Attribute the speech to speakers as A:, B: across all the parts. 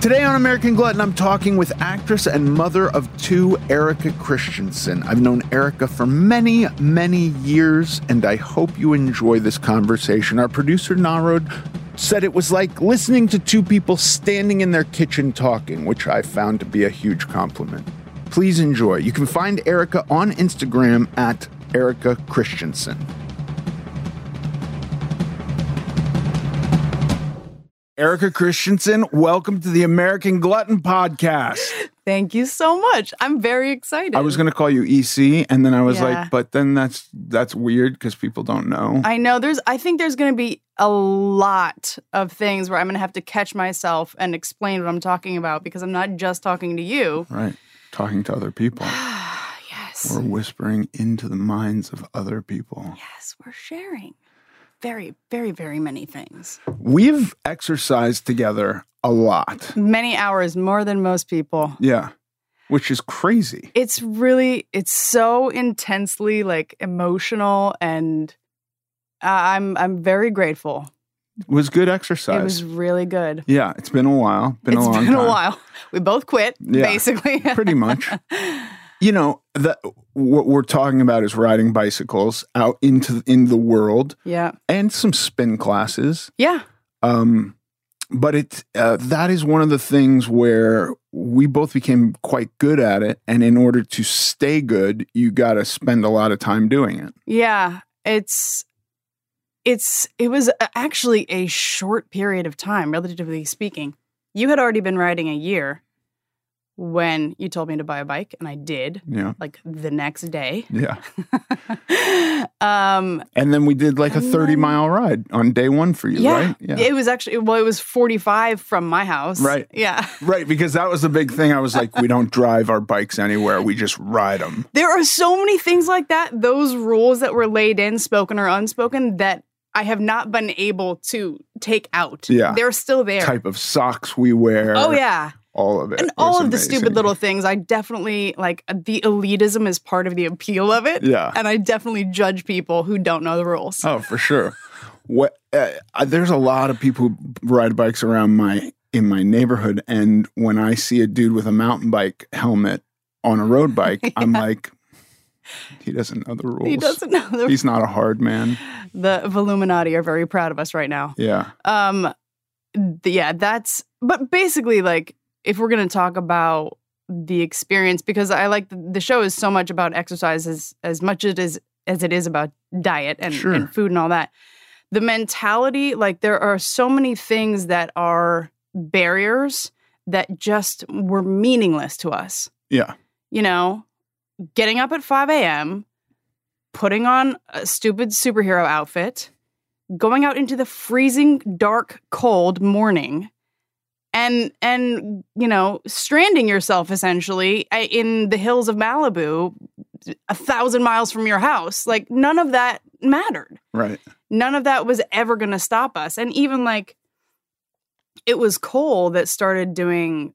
A: Today on American Glutton, I'm talking with actress and mother of two, Erika Christensen. I've known Erika for many, many years, and I hope you enjoy this conversation. Our producer, Narod, said it was like listening to two people standing in their kitchen talking, which I found to be a huge compliment. Please enjoy. You can find Erika on Instagram at Erika Christensen. Erika Christensen, welcome to the American Glutton Podcast.
B: Thank you so much. I'm very excited.
A: I was going to call you EC, and then I was
B: Yeah.
A: like, but then that's that's weird because people don't know.
B: I know there's I think there's going to be a lot of things where I'm going to have to catch myself and explain what I'm talking about because I'm not just talking to you.
A: right, talking to other people.
B: yes.
A: We're whispering into the minds of other people.
B: yes, we're sharing very very very many things.
A: We've exercised together a lot.
B: Many hours more than most people.
A: Yeah, which is crazy.
B: It's really it's so intensely like emotional and uh, I'm I'm very grateful.
A: It was good exercise.
B: It was really good.
A: yeah, it's been a while. Been
B: It's
A: a long
B: been
A: time.
B: a while. We both quit,
A: Yeah.
B: basically.
A: Pretty much. You know, the, what we're talking about is riding bicycles out into in the world
B: yeah.
A: and some spin classes.
B: Yeah.
A: Um, but it uh, that is one of the things where we both became quite good at it, and in order to stay good, you got to spend a lot of time doing it.
B: Yeah. It's it's it was actually a short period of time, relatively speaking. You had already been riding a year when you told me to buy a bike, and I did,
A: Yeah,
B: like the next day.
A: yeah.
B: um
A: And then we did like a thirty
B: then-
A: mile ride on day one for you,
B: yeah,
A: right?
B: It was actually well, it was 45 from my house.
A: Right.
B: Yeah.
A: Right, because that was the big thing. I was like, we don't drive our bikes anywhere; we just ride them.
B: There are so many things like that, those rules that were laid in, spoken or unspoken, that I have not been able to take out.
A: Yeah.
B: They're still there.
A: Type of socks we wear.
B: Oh yeah.
A: All of it,
B: And all of the stupid little things, I definitely like the elitism is part of the appeal of it.
A: Yeah.
B: And I definitely judge people who don't know the rules.
A: Oh, for sure. What uh, there's a lot of people who ride bikes around my in my neighborhood, and when I see a dude with a mountain bike helmet on a road bike, I'm like, he doesn't know the rules.
B: He doesn't know the
A: He's not a hard man.
B: the Illuminati are very proud of us right now.
A: Yeah,
B: Um yeah, that's but basically like if we're going to talk about the experience because I like the, the show is so much about exercise as as much as it is as it is about diet and,
A: Sure.
B: and food and all that. The mentality like there are so many things that are barriers that just were meaningless to us.
A: yeah,
B: You know, getting up at 5 a.m., putting on a stupid superhero outfit, going out into the freezing dark cold morning and and you know stranding yourself essentially uh, in the hills of Malibu a thousand miles from your house like none of that mattered
A: right.
B: none of that was ever going to stop us and even like it was Cole that started doing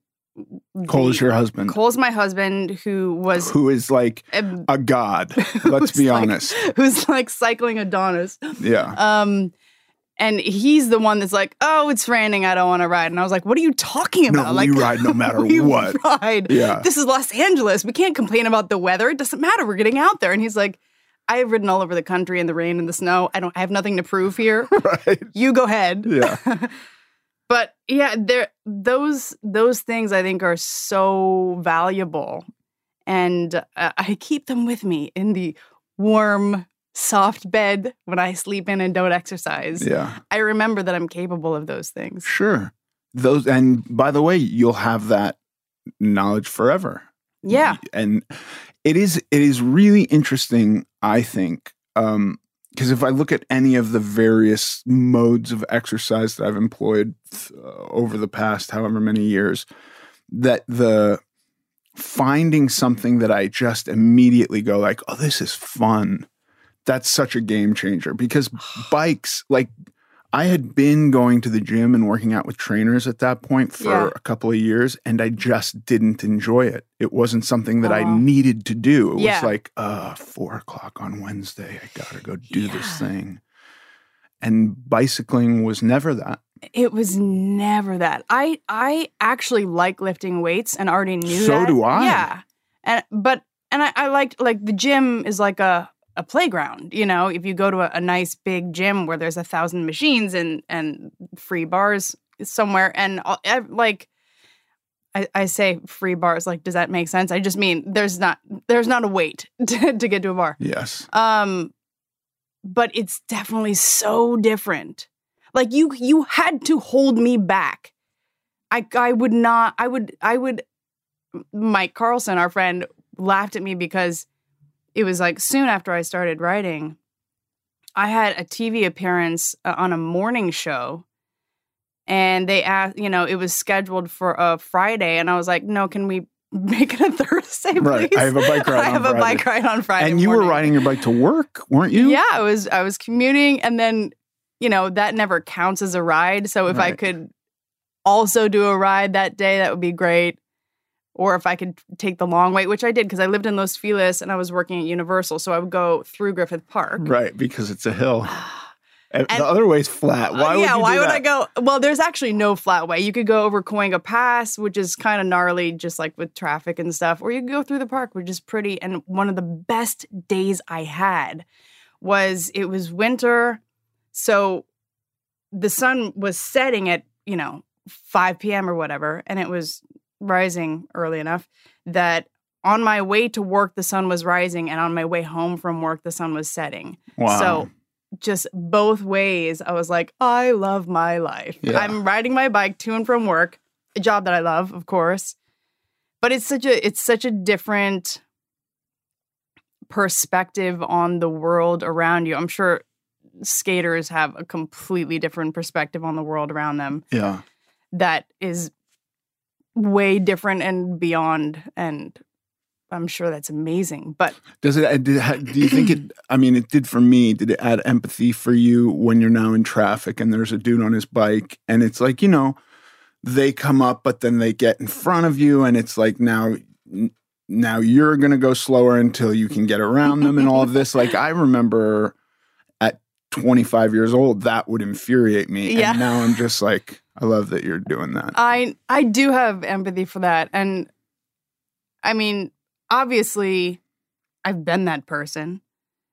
A: Cole is your husband,
B: Cole's my husband who was
A: who is like
B: um,
A: a god. Let's be
B: like-
A: honest.
B: who's like cycling Adonis.
A: Yeah,
B: Um, and he's the one that's like, "Oh, it's raining. I don't want to ride." And I was like, "What are you talking about?
A: we
B: like, you
A: ride no matter
B: we
A: what.
B: ride.
A: Yeah.
B: This is Los Angeles. We can't complain about the weather. It doesn't matter. We're getting out there." And he's like, "I have ridden all over the country in the rain and the snow. I don't. I have nothing to prove here.
A: Right.
B: You go ahead."
A: Yeah.
B: but yeah, there those those things I think are so valuable, and uh, I keep them with me in the warm, soft bed when I sleep in and don't exercise.
A: Yeah.
B: I remember that I'm capable of those things.
A: Sure. Those and by the way, you'll have that knowledge forever.
B: Yeah,
A: And it is it is really interesting, I think. Um because if I look at any of the various modes of exercise that I've employed uh, over the past however many years, that the finding something that I just immediately go like, "Oh, this is fun." That's such a game changer because bikes, like I had been going to the gym and working out with trainers at that point for
B: Yeah.
A: a couple of years, and I just didn't enjoy it. It wasn't something that I
B: Oh.
A: needed to do. It
B: Yeah.
A: was like, uh, four o'clock on Wednesday, I gotta go do this thing. And bicycling was never that.
B: It was never that. I I actually like lifting weights and already knew
A: So
B: that.
A: do I.
B: Yeah. And but and I, I liked like the gym is like a a playground, you know, if you go to a, a nice big gym where there's a thousand machines and and free bars somewhere and like I, I say free bars like does that make sense? I just mean there's not there's not a wait to, to get to a bar.
A: Yes.
B: Um, but it's definitely so different. Like you, you had to hold me back. I, I would not. I would, I would. Mike Carlson, our friend, laughed at me because it was like soon after I started writing, I had a TV appearance uh, on a morning show. And they asked, you know, it was scheduled for a Friday, and I was like, "No, can we make it a Thursday, please?"
A: Right. I have a bike ride
B: I
A: on
B: have a bike ride on Friday.
A: and you were riding your bike to work, weren't you?
B: Yeah, I was I was commuting and then, you know, that never counts as a ride. So if I could also do a ride that day, that would be great. Or if I could take the long way, which I did because I lived in Los Feliz and I was working at Universal. So I would go through Griffith Park.
A: Right, because it's a hill. And
B: And-
A: the other way's flat. Why
B: Uh,
A: would
B: yeah, why would
A: that?
B: I go? Well, there's actually no flat way. You could go over Cahuenga Pass, which is kind of gnarly, just like with traffic and stuff, or you could go through the park, which is pretty. And one of the best days I had was it was winter, so the sun was setting at you know 5 p.m. or whatever, and it was rising early enough that on my way to work the sun was rising, and on my way home from work the sun was setting
A: Wow.
B: so just both ways i was like i love my life
A: Yeah.
B: i'm riding my bike to and from work a job that i love of course but it's such a it's such a different perspective on the world around you i'm sure skaters have a completely different perspective on the world around them
A: yeah.
B: that is way different and beyond and i'm sure that's amazing but
A: Does it? uh, Did, do you think it? I mean, it did for me. Did it add empathy for you when you're now in traffic and there's a dude on his bike and it's like you know, they come up, but then they get in front of you, and it's like now, now you're gonna go slower until you can get around them and all of this. Like I remember at 25 years old, that would infuriate me.
B: Yeah.
A: And now I'm just like, I love that you're doing that.
B: I I do have empathy for that, and I mean, obviously, I've been that person,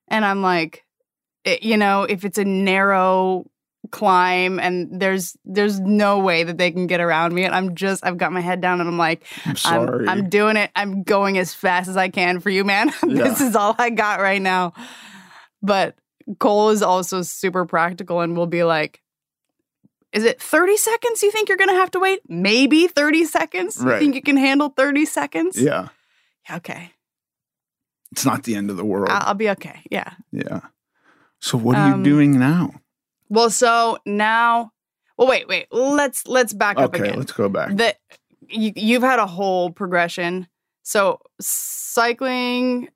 B: and I'm like, it- you know, if it's a narrow climb and there's there's no way that they can get around me, and I'm just I've got my head down, and I'm like,
A: I'm
B: I'm,
A: sorry.
B: I'm doing it. I'm going as fast as I can for you, man. this
A: Yeah.
B: is all I got right now. But Cole is also super practical and will be like, is it 30 seconds you think you're going to have to wait? Maybe 30 seconds? You think you can handle 30 seconds?
A: yeah.
B: Okay.
A: It's not the end of the world.
B: I'll, I'll be okay. Yeah.
A: Yeah. So what are
B: Um,
A: you doing now?
B: Well, so now, well, wait, wait. Let's let's back up
A: Okay, let's go back.
B: that you, you've had a whole progression. So cycling,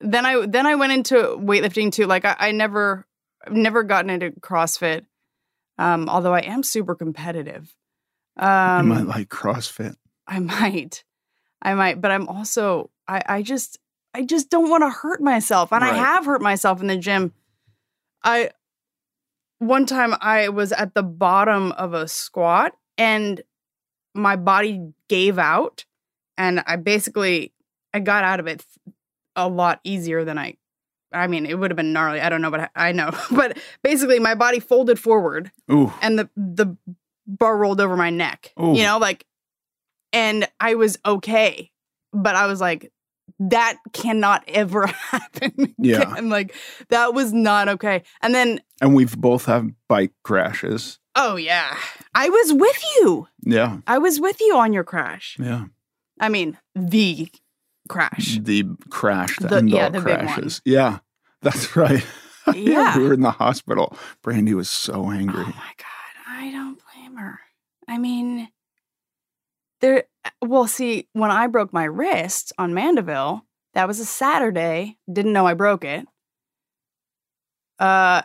B: then I then I went into weightlifting too. Like I, I never I've never gotten into CrossFit, um, although I am super competitive.
A: you
B: Um,
A: might like CrossFit.
B: I might, I might, but I'm also I I just I just don't want to hurt myself, and I have hurt myself in the gym. I one time I was at the bottom of a squat and my body gave out, and I basically I got out of it a lot easier than I. I mean, it would have been gnarly. I don't know, but I, know. But basically, my body folded forward,
A: Ooh.
B: and the the bar rolled over my neck.
A: Ooh.
B: You know, like and I was okay. But I was like, that cannot ever happen.
A: Yeah.
B: And like that was not okay. And then
A: And we've both had bike crashes.
B: oh yeah. I was with you.
A: Yeah.
B: I was with you on your crash.
A: Yeah.
B: I mean, the crash.
A: The crash, the,
B: The-
A: end
B: yeah,
A: all
B: the big one.
A: crashes. Yeah. That's right.
B: Yeah.
A: we were in the hospital. Brandy was so angry.
B: Oh my god, I don't blame her. I mean, there. Well, see, when I broke my wrist on Mandeville, that was a Saturday. Didn't know I broke it. uh,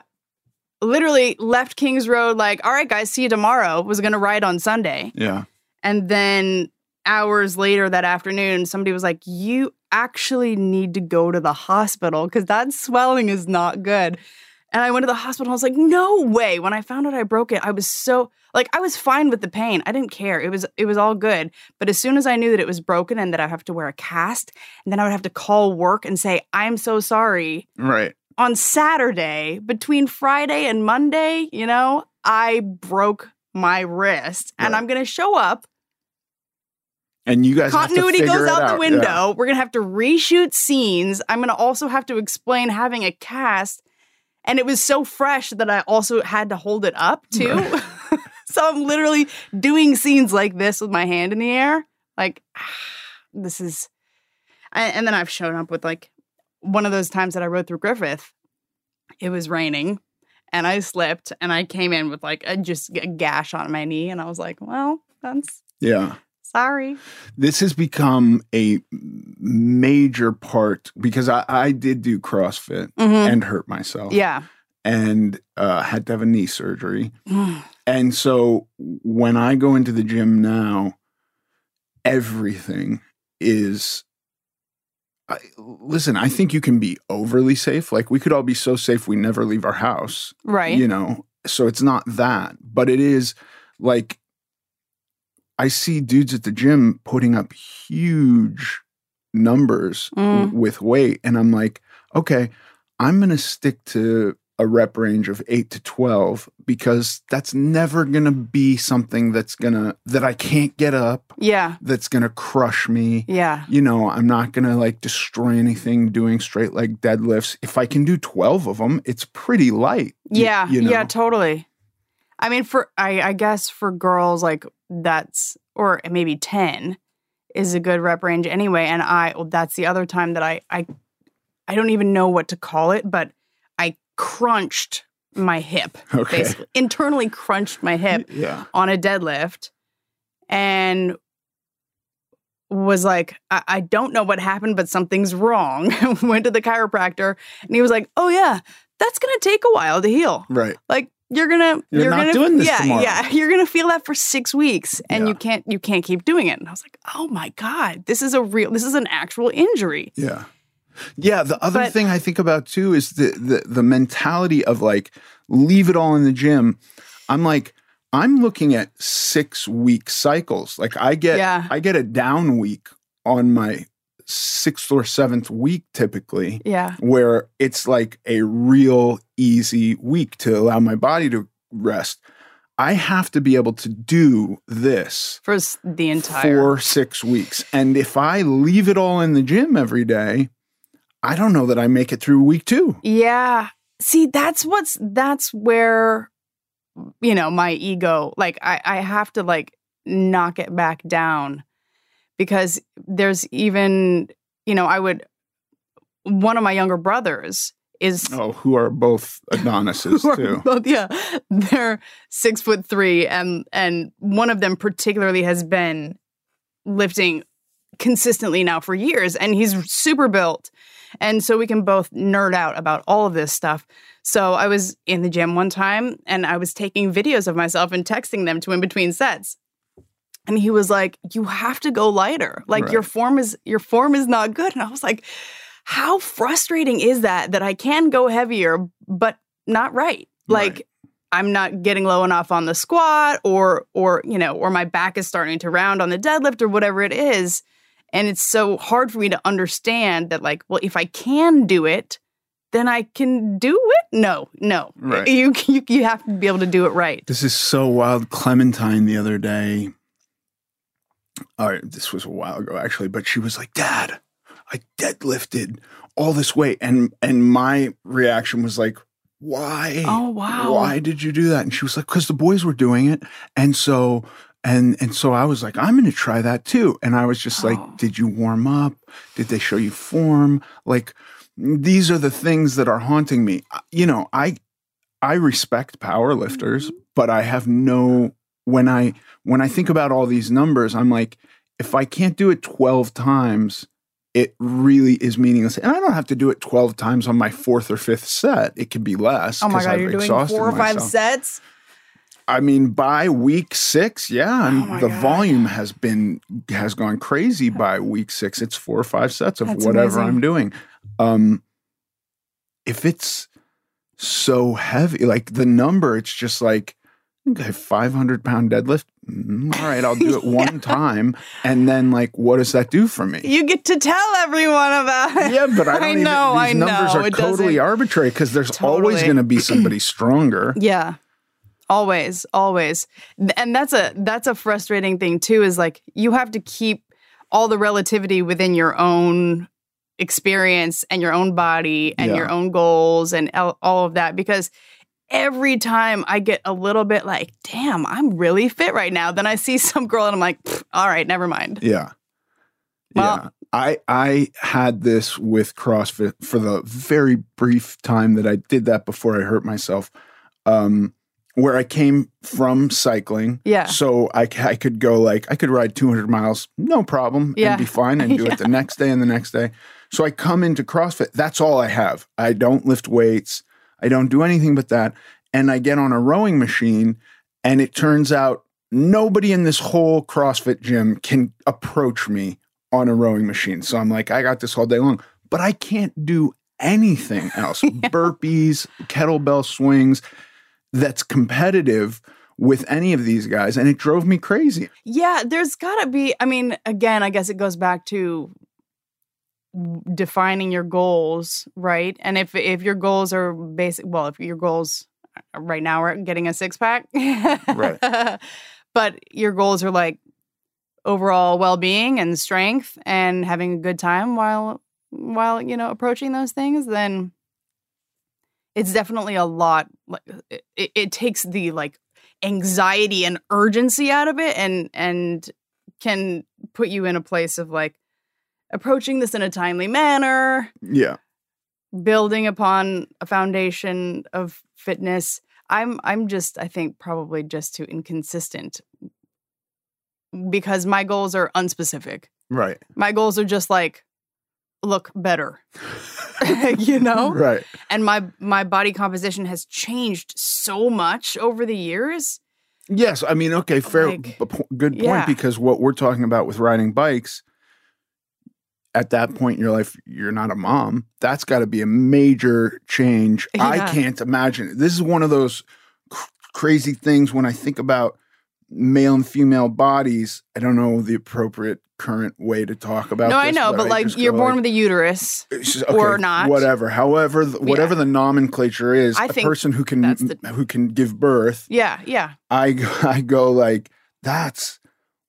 B: literally left Kings Road, like, all right, guys, see you tomorrow. Was going to ride on Sunday.
A: Yeah.
B: And then hours later that afternoon, somebody was like, you actually need to go to the hospital because that swelling is not good. And I went to the hospital. I was like, no way. When I found out I broke it, I was so like I was fine with the pain. I didn't care. It was it was all good. But as soon as I knew that it was broken and that I have to wear a cast, and then I would have to call work and say, I'm so sorry.
A: Right.
B: On Saturday, between Friday and Monday, you know, I broke my wrist. And I'm gonna show up.
A: And you guys have to
B: Continuity goes
A: it
B: out the
A: yeah.
B: window. We're gonna have to reshoot scenes. I'm gonna also have to explain having a cast. And it was so fresh that I also had to hold it up too. so I'm literally doing scenes like this with my hand in the air. Like, this is. And, and then I've shown up with like one of those times that I rode through Griffith. It was raining and I slipped and I came in with like a, just a gash on my knee. And I was like, well, that's
A: Yeah.
B: Sorry.
A: This has become a major part because I, I did do CrossFit
B: Mhm.
A: and hurt myself.
B: Yeah.
A: And uh, had to have a knee surgery. And so when I go into the gym now, everything is. I, listen, I think you can be overly safe. Like we could all be so safe we never leave our house,
B: right.
A: you know? So it's not that, but it is like I see dudes at the gym putting up huge numbers
B: Mm.
A: with weight. And I'm like, okay, I'm going to stick to a rep range of eight to 12 because that's never going to be something that's going to, that I can't get up,
B: yeah.
A: that's going to crush me.
B: Yeah.
A: You know, I'm not going to like destroy anything doing straight leg deadlifts. If I can do 12 of them, it's pretty light.
B: Yeah.
A: you know?
B: Yeah, totally. I mean, for I, I guess for girls, like that's or maybe ten is a good rep range anyway. And I well, that's the other time that I I I don't even know what to call it, but I crunched my hip
A: Okay.
B: basically internally crunched my hip
A: Yeah.
B: on a deadlift and was like, I, I don't know what happened, but something's wrong. Went to the chiropractor and he was like, Oh yeah, that's gonna take a while to heal.
A: Right.
B: Like you're gonna
A: You're not
B: gonna
A: doing this
B: yeah,
A: tomorrow.
B: Yeah, you're gonna feel that for six weeks and
A: Yeah.
B: you can't you can't keep doing it. And I was like, Oh my God, this is a real this is an actual injury.
A: Yeah. Yeah. The other
B: But-
A: thing I think about too is the, the the mentality of like leave it all in the gym. I'm like, I'm looking at six week cycles. Like I get
B: Yeah.
A: I get a down week on my sixth or seventh week typically,
B: Yeah.
A: where it's like a real easy week to allow my body to rest. I have to be able to do this
B: For the entire
A: for six weeks. And if I leave it all in the gym every day, I don't know that I make it through week two.
B: Yeah. See, that's what's that's where you know, my ego, like I I have to like knock it back down because there's even, you know, I would one of my younger brothers is
A: Oh, who are both Adonises
B: who are
A: too.
B: both yeah they're six foot three and and one of them particularly has been lifting consistently now for years and he's super built and so we can both nerd out about all of this stuff so i was in the gym one time and i was taking videos of myself and texting them to in between sets and he was like you have to go lighter like your form is your form is not good and i was like how frustrating is that that I can go heavier but not right. Like
A: Right.
B: I'm not getting low enough on the squat or or you know or my back is starting to round on the deadlift or whatever it is and it's so hard for me to understand that like well if I can do it then I can do it? No, no.
A: Right.
B: You, you you have to be able to do it right.
A: This is so wild. Clementine the other day, all right, this was a while ago actually, but she was like, Dad, I deadlifted all this weight. And and my reaction was like, why?
B: Oh wow.
A: why did you do that and she was like because the boys were doing it and so and and so i was like i'm gonna try that too and i was just
B: Oh.
A: like did you warm up did they show you form like these are the things that are haunting me you know i i respect power lifters mm-hmm. but i have no when i when i think about all these numbers i'm like if i can't do it 12 times it really is meaningless. And I don't have to do it 12 times on my fourth or fifth set. It can be less.
B: Oh my god,
A: I've
B: you're doing four or five
A: myself.
B: sets.
A: I mean, by week six, yeah,
B: Oh
A: the
B: God.
A: volume has been has gone crazy by week six. It's four or five sets of
B: That's
A: whatever
B: amazing.
A: I'm doing. Um, if it's so heavy, like the number, it's just like okay, 500 pound deadlift. Mm, all right, I'll do it one time, and then like, what does that do for me?
B: You get to tell everyone about it.
A: Yeah, but I
B: I know,
A: these
B: I
A: numbers
B: know,
A: are
B: it
A: totally
B: doesn't-
A: arbitrary because there's always going to be somebody stronger.
B: Yeah. Always, always. And that's a that's a frustrating thing too is like you have to keep all the relativity within your own experience and your own body and
A: Yeah.
B: your own goals and all of that because every time I get a little bit like, damn, I'm really fit right now, then I see some girl and I'm like, all right, never mind.
A: Yeah.
B: Well-
A: yeah. I I had this with CrossFit for the very brief time that I did that before I hurt myself. Um where I came from cycling.
B: Yeah.
A: So I, I could go like I could ride 200 miles no problem
B: Yeah.
A: and be fine and do
B: Yeah.
A: it the next day and the next day. So I come into CrossFit. That's all I have. I don't lift weights. I don't do anything but that. And I get on a rowing machine and it turns out nobody in this whole CrossFit gym can approach me on a rowing machine. So I'm like, I got this all day long, but I can't do anything else. Burpees, kettlebell swings that's competitive with any of these guys. And it drove me crazy.
B: Yeah, there's got to be. I mean, again, I guess it goes back to defining your goals, right? And if if your goals are basic, well, if your goals uh, right now are getting a six pack,
A: Right.
B: but your goals are like overall well being and strength and having a good time while while you know approaching those things, then it's definitely a lot. Like it, it, it takes the like anxiety and urgency out of it and and can put you in a place of like approaching this in a timely manner
A: Yeah.
B: building upon a foundation of fitness i'm i'm just i think probably just too inconsistent because my goals are unspecific
A: Right.
B: my goals are just like look better you know
A: Right.
B: and my my body composition has changed so much over the years
A: Yes, I mean, okay, fair,
B: Like,
A: good point.
B: yeah.
A: Because what we're talking about with riding bikes, at that point in your life, you're not a mom. That's got to be a major change. I can't imagine. This is one of those cr- crazy things when I think about male and female bodies. I don't know the appropriate current way to talk about. It.
B: No i know but
A: I
B: like you're born
A: like,
B: with a uterus
A: just-
B: or not.
A: whatever. However, the, whatever the nomenclature is,
B: I
A: a
B: think
A: person who can
B: the-
A: who can give birth
B: yeah yeah
A: I I go like that's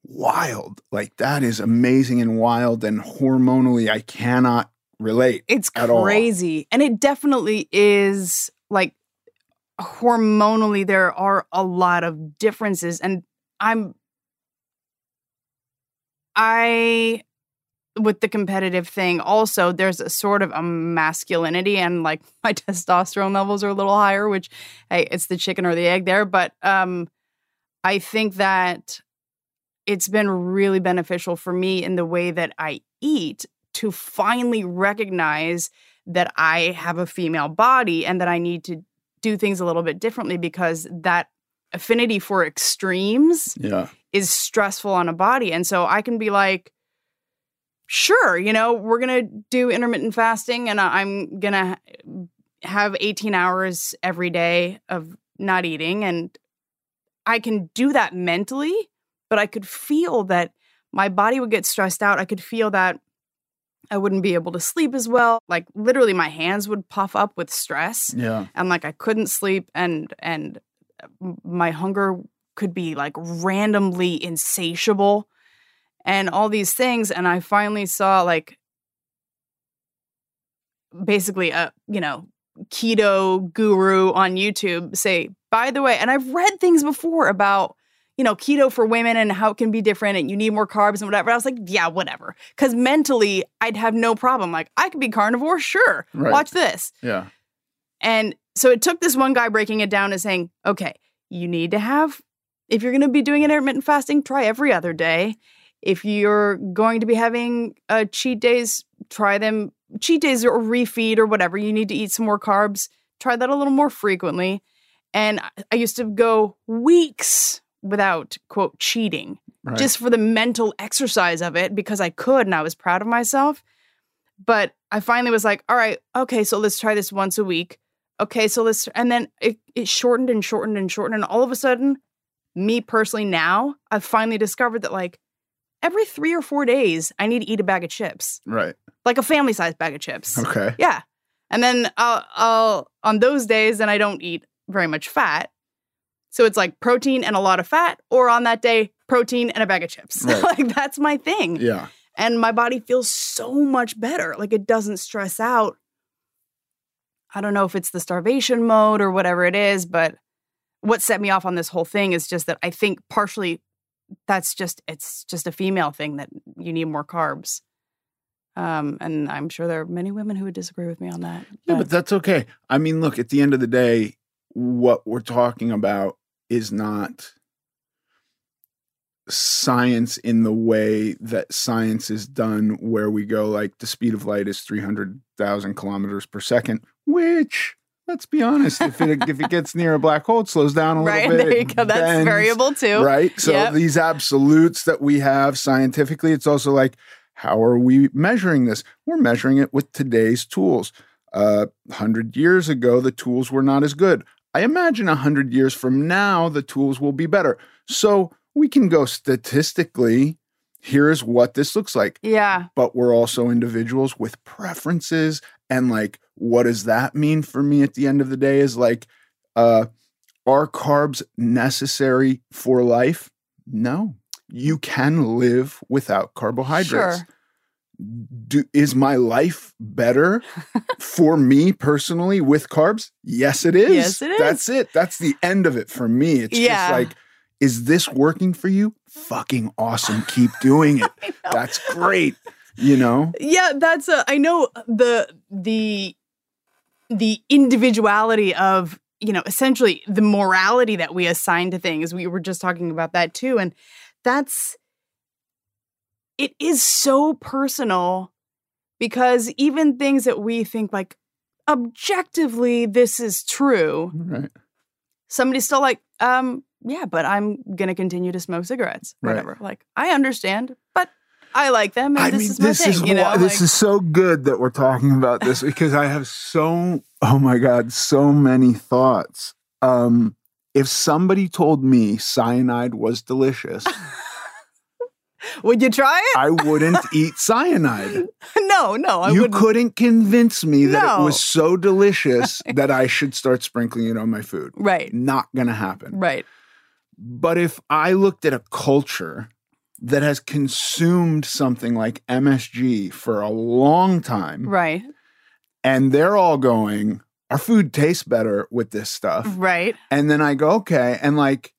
A: wild. Like that is amazing and wild and hormonally I cannot relate.
B: It's
A: at all.
B: crazy. And it definitely is like hormonally, there are a lot of differences. And I'm, I, with the competitive thing, also, there's a sort of a masculinity, and like my testosterone levels are a little higher, which, hey, it's the chicken or the egg there. But um, I think that it's been really beneficial for me in the way that I eat to finally recognize that I have a female body and that I need to do things a little bit differently because that affinity for extremes
A: Yeah.
B: is stressful on a body. And so I can be like, sure, you know, we're going to do intermittent fasting and I'm going to have 18 hours every day of not eating. And I can do that mentally, but I could feel that my body would get stressed out. I could feel that I wouldn't be able to sleep as well. Like literally my hands would puff up with stress
A: Yeah.
B: and like I couldn't sleep and and uh, my hunger could be like randomly insatiable and all these things and I finally saw like basically a you know keto guru on YouTube say by the way and I've read things before about you know keto for women and how it can be different and you need more carbs and whatever I was like yeah whatever cuz mentally I'd have no problem like I could be carnivore sure
A: Right.
B: watch this
A: Yeah.
B: and so it took this one guy breaking it down and saying, okay, you need to have, if you're going to be doing intermittent fasting, try every other day. If you're going to be having uh, cheat days, try them cheat days or refeed or whatever. You need to eat some more carbs. Try that a little more frequently. And I used to go weeks without quote cheating
A: Right.
B: just for the mental exercise of it because I could and I was proud of myself. But I finally was like, all right, okay, so let's try this once a week. Okay, so let's, and then it, it shortened and shortened and shortened. And all of a sudden, me personally now, I've finally discovered that like every three or four days, I need to eat a bag of chips,
A: right.
B: like a family sized bag of chips.
A: Okay.
B: Yeah. And then I'll, I'll, on those days, then I don't eat very much fat. So it's like protein and a lot of fat, or on that day, protein and a bag of chips.
A: Right.
B: like that's my thing.
A: Yeah.
B: And my body feels so much better. Like it doesn't stress out. I don't know if it's the starvation mode or whatever it is, but what set me off on this whole thing is just that I think partially that's just it's just a female thing that you need more carbs. Um, and I'm sure there are many women who would disagree with me on that.
A: Yeah, but that's okay. I mean, look, at the end of the day, what we're talking about is not science in the way that science is done, where we go like the speed of light is 300,000 kilometers per second, which, let's be honest, if it, if it gets near a black hole, it slows down a
B: right
A: little bit.
B: there you go. That's
A: bends,
B: variable too.
A: Right. So
B: Yep.
A: these absolutes that we have scientifically, it's also like, how are we measuring this? We're measuring it with today's tools. Uh, 100 years ago, the tools were not as good. I imagine 100 years from now, the tools will be better. So we can go statistically, here's what this looks like.
B: Yeah.
A: But we're also individuals with preferences. And like, what does that mean for me at the end of the day? Is like, uh, are carbs necessary for life? No. You can live without carbohydrates.
B: Sure.
A: Do, is my life better for me personally with carbs? Yes, it is.
B: Yes, it is.
A: That's it. That's the end of it for me. It's
B: Yeah.
A: just like, is this working for you? Fucking awesome. Keep doing it. That's great. You know?
B: Yeah, that's a, I know the the the individuality of you know essentially the morality that we assign to things. We were just talking about that too, and that's it is so personal because even things that we think like objectively this is true,
A: Right.
B: somebody's still like, um, yeah, but I'm gonna continue to smoke cigarettes,
A: Right.
B: whatever. Like, I understand, but I like them, and
A: I
B: this
A: mean,
B: is my
A: this
B: thing.
A: is
B: you know,
A: why, this
B: like-
A: is so good that we're talking about this because I have so oh my god, so many thoughts. Um, if somebody told me cyanide was delicious,
B: Would you try it?
A: I wouldn't eat cyanide.
B: no, no, I
A: you
B: wouldn't.
A: couldn't convince me that it was so delicious that I should start sprinkling it on my food.
B: Right,
A: Not gonna happen.
B: right.
A: But if I looked at a culture that has consumed something like MSG for a long time,
B: Right,
A: and they're all going, our food tastes better with this stuff.
B: right.
A: And then I go, okay. And like,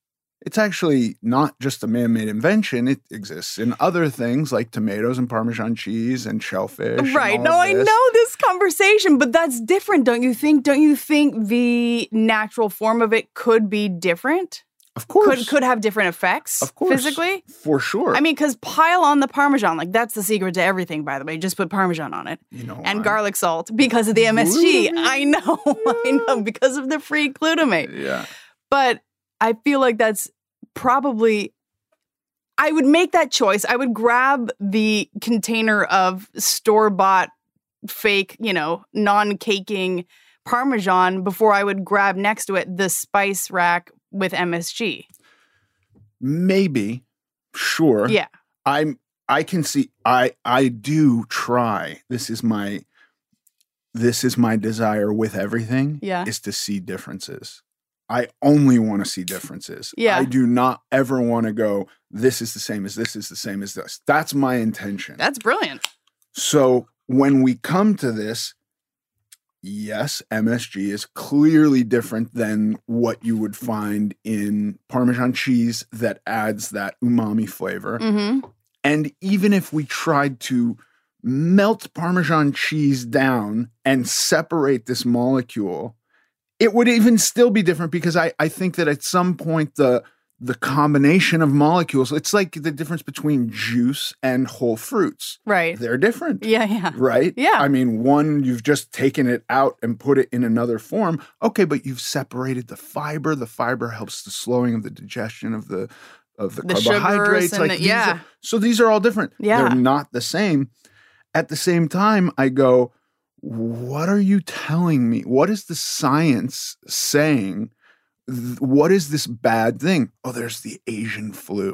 A: it's actually not just a man made invention. It exists in other things like tomatoes and Parmesan cheese and shellfish.
B: Right. No, I know this conversation, but that's different, don't you think? Don't you think the natural form of it could be different?
A: Of course.
B: Could could have different effects
A: of course.
B: physically?
A: For sure.
B: I mean, because pile on the Parmesan, like that's the secret to everything, by the way. Just put Parmesan on it
A: you know,
B: and garlic salt because of the MSG.
A: Glutamate.
B: I know, I know, because of the free glutamate.
A: Yeah.
B: But I feel like that's probably I would make that choice. I would grab the container of store-bought fake, you know, non-caking parmesan before I would grab next to it the spice rack with MSG.
A: Maybe. Sure.
B: Yeah.
A: I'm I can see I I do try. This is my this is my desire with everything
B: Yeah.
A: is to see differences. I only want to see differences.
B: Yeah.
A: I do not ever want to go this is the same as this is the same as this. That's my intention.
B: That's brilliant.
A: So when we come to this, yes, MSG is clearly different than what you would find in Parmesan cheese that adds that umami flavor.
B: hmm
A: And even if we tried to melt Parmesan cheese down and separate this molecule, it would even still be different because I, I think that at some point the the combination of molecules. It's like the difference between juice and whole fruits.
B: Right.
A: They're different.
B: Yeah, yeah.
A: Right?
B: Yeah.
A: I mean, one, you've just taken it out and put it in another form. Okay, but you've separated the fiber. The fiber helps the slowing of the digestion of the of the,
B: The
A: carbohydrates.
B: and the-
A: these
B: yeah.
A: are- so these are all different.
B: Yeah.
A: They're not the same. At the same time, I go, what are you telling me? What is the science saying? What is this bad thing? Oh, there's the Asian flu.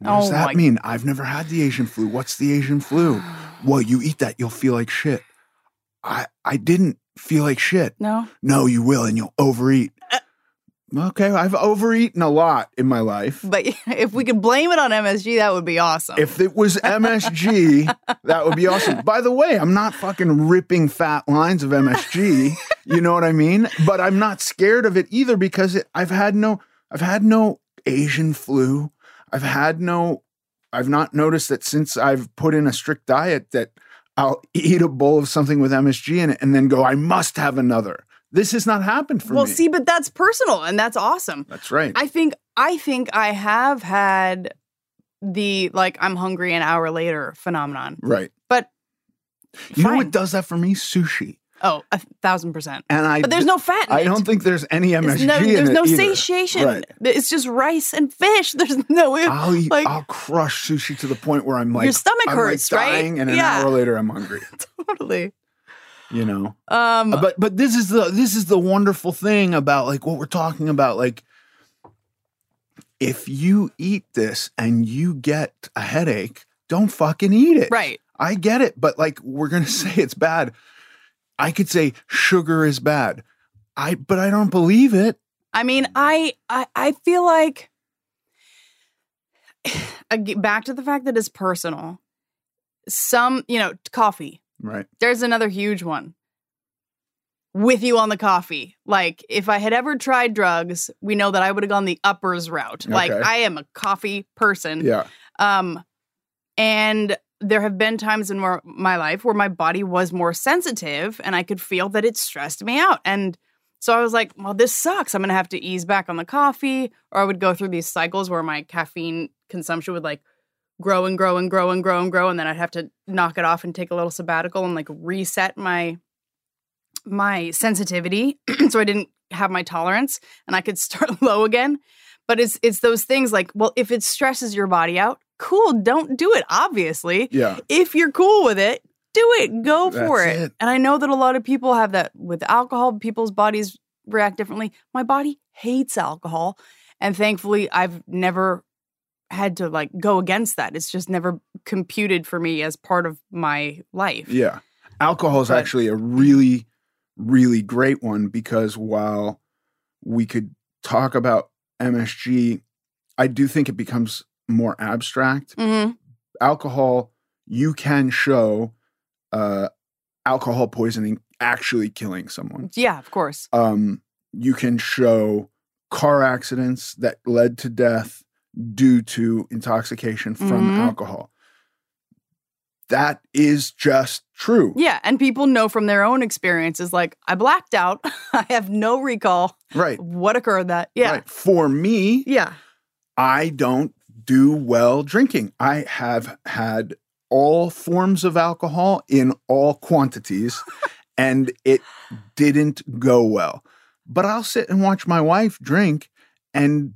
A: What does
B: Oh
A: that
B: my-
A: mean? I've never had the Asian flu. What's the Asian flu? Well, you eat that, you'll feel like shit. I I didn't feel like shit.
B: No.
A: No, you will, and you'll overeat. Okay, I've overeaten a lot in my life.
B: But if we could blame it on MSG, that would be awesome.
A: If it was MSG, that would be awesome. By the way, I'm not fucking ripping fat lines of MSG. you know what I mean? But I'm not scared of it either because it, I've had no, I've had no Asian flu. I've had no, I've not noticed that since I've put in a strict diet that I'll eat a bowl of something with MSG in it and then go, I must have another. This has not happened for
B: well,
A: me.
B: Well, see, but that's personal and that's awesome.
A: That's right.
B: I think I think I have had the like I'm hungry an hour later phenomenon.
A: right.
B: But
A: You know what does that for me? Sushi.
B: Oh, a thousand percent.
A: And I
B: But there's no fat in
A: I
B: it.
A: don't think there's any MSG
B: It's no, there's no satiation.
A: Right.
B: It's just rice and fish. There's no
A: I'll eat,
B: like
A: I'll crush sushi to the point where I'm like
B: your stomach
A: I'm like
B: hurts, right?
A: and an
B: yeah,
A: hour later I'm hungry.
B: totally.
A: You know,
B: Um,
A: but but this is the this is the wonderful thing about like what we're talking about. Like, if you eat this and you get a headache, don't fucking eat it.
B: right.
A: I get it, but like we're gonna say it's bad. I could say sugar is bad. I but I don't believe it.
B: I mean, I I, I feel like back to the fact that it's personal. Some, you know, coffee.
A: Right.
B: There's another huge one. With you on the coffee. Like, if I had ever tried drugs, we know that I would have gone the uppers route. Like, I am a coffee person.
A: Yeah.
B: Um, and there have been times in more, my life where my body was more sensitive and I could feel that it stressed me out. And so I was like, well, this sucks. I'm going to have to ease back on the coffee. Or I would go through these cycles where my caffeine consumption would like grow and grow and grow and grow and grow. And then I'd have to knock it off and take a little sabbatical and like reset my my sensitivity so I didn't have my tolerance and I could start low again. But it's it's those things like, well, if it stresses your body out, cool, don't do it, obviously.
A: Yeah.
B: If you're cool with it, do it. Go for it.
A: it.
B: And I know that a lot of people have that with alcohol, people's bodies react differently. My body hates alcohol. And thankfully, I've never had to like go against that. It's just never computed for me as part of my life.
A: Yeah. Alcohol is
B: But-
A: actually a really, really great one because while we could talk about MSG, I do think it becomes more abstract.
B: hmm
A: Alcohol, you can show uh, alcohol poisoning actually killing someone.
B: Yeah, of course.
A: Um, you can show car accidents that led to death due to intoxication from
B: Mhm.
A: alcohol. That is just true.
B: Yeah. And people know from their own experiences, like, I blacked out. I have no recall
A: Right.
B: what occurred that. Yeah.
A: Right. For me,
B: Yeah.
A: I don't do well drinking. I have had all forms of alcohol in all quantities and it didn't go well. But I'll sit and watch my wife drink and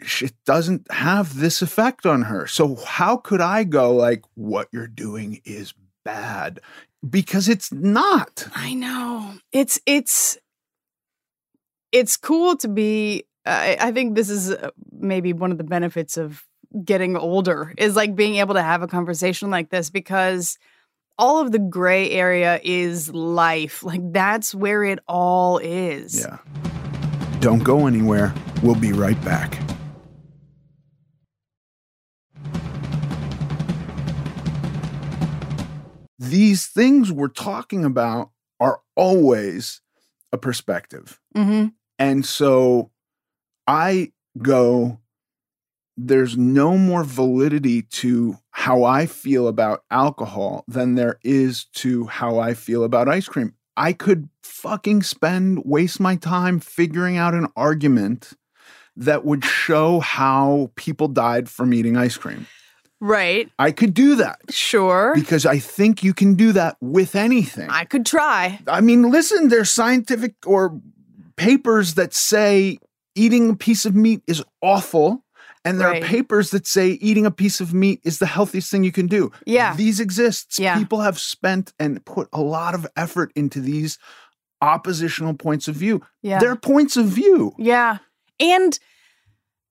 A: it doesn't have this effect on her. So how could I go like what you're doing is bad? Because it's not.
B: I know. It's it's it's cool to be I, I think this is uh, maybe one of the benefits of getting older is like being able to have a conversation like this because all of the gray area is life. Like that's where it all is.
A: Yeah. Don't go anywhere. We'll be right back. These things we're talking about are always a perspective.
B: hmm
A: And so I go, there's no more validity to how I feel about alcohol than there is to how I feel about ice cream. I could fucking spend, waste my time figuring out an argument that would show how people died from eating ice cream.
B: Right.
A: I could do that
B: Sure.
A: because I think you can do that with anything.
B: I could try.
A: I mean, listen, there's scientific or papers that say eating a piece of meat is awful. And there
B: Right.
A: are papers that say eating a piece of meat is the healthiest thing you can do.
B: Yeah.
A: These exist.
B: Yeah.
A: People have spent and put a lot of effort into these oppositional points of view.
B: Yeah.
A: They're points of view.
B: Yeah. And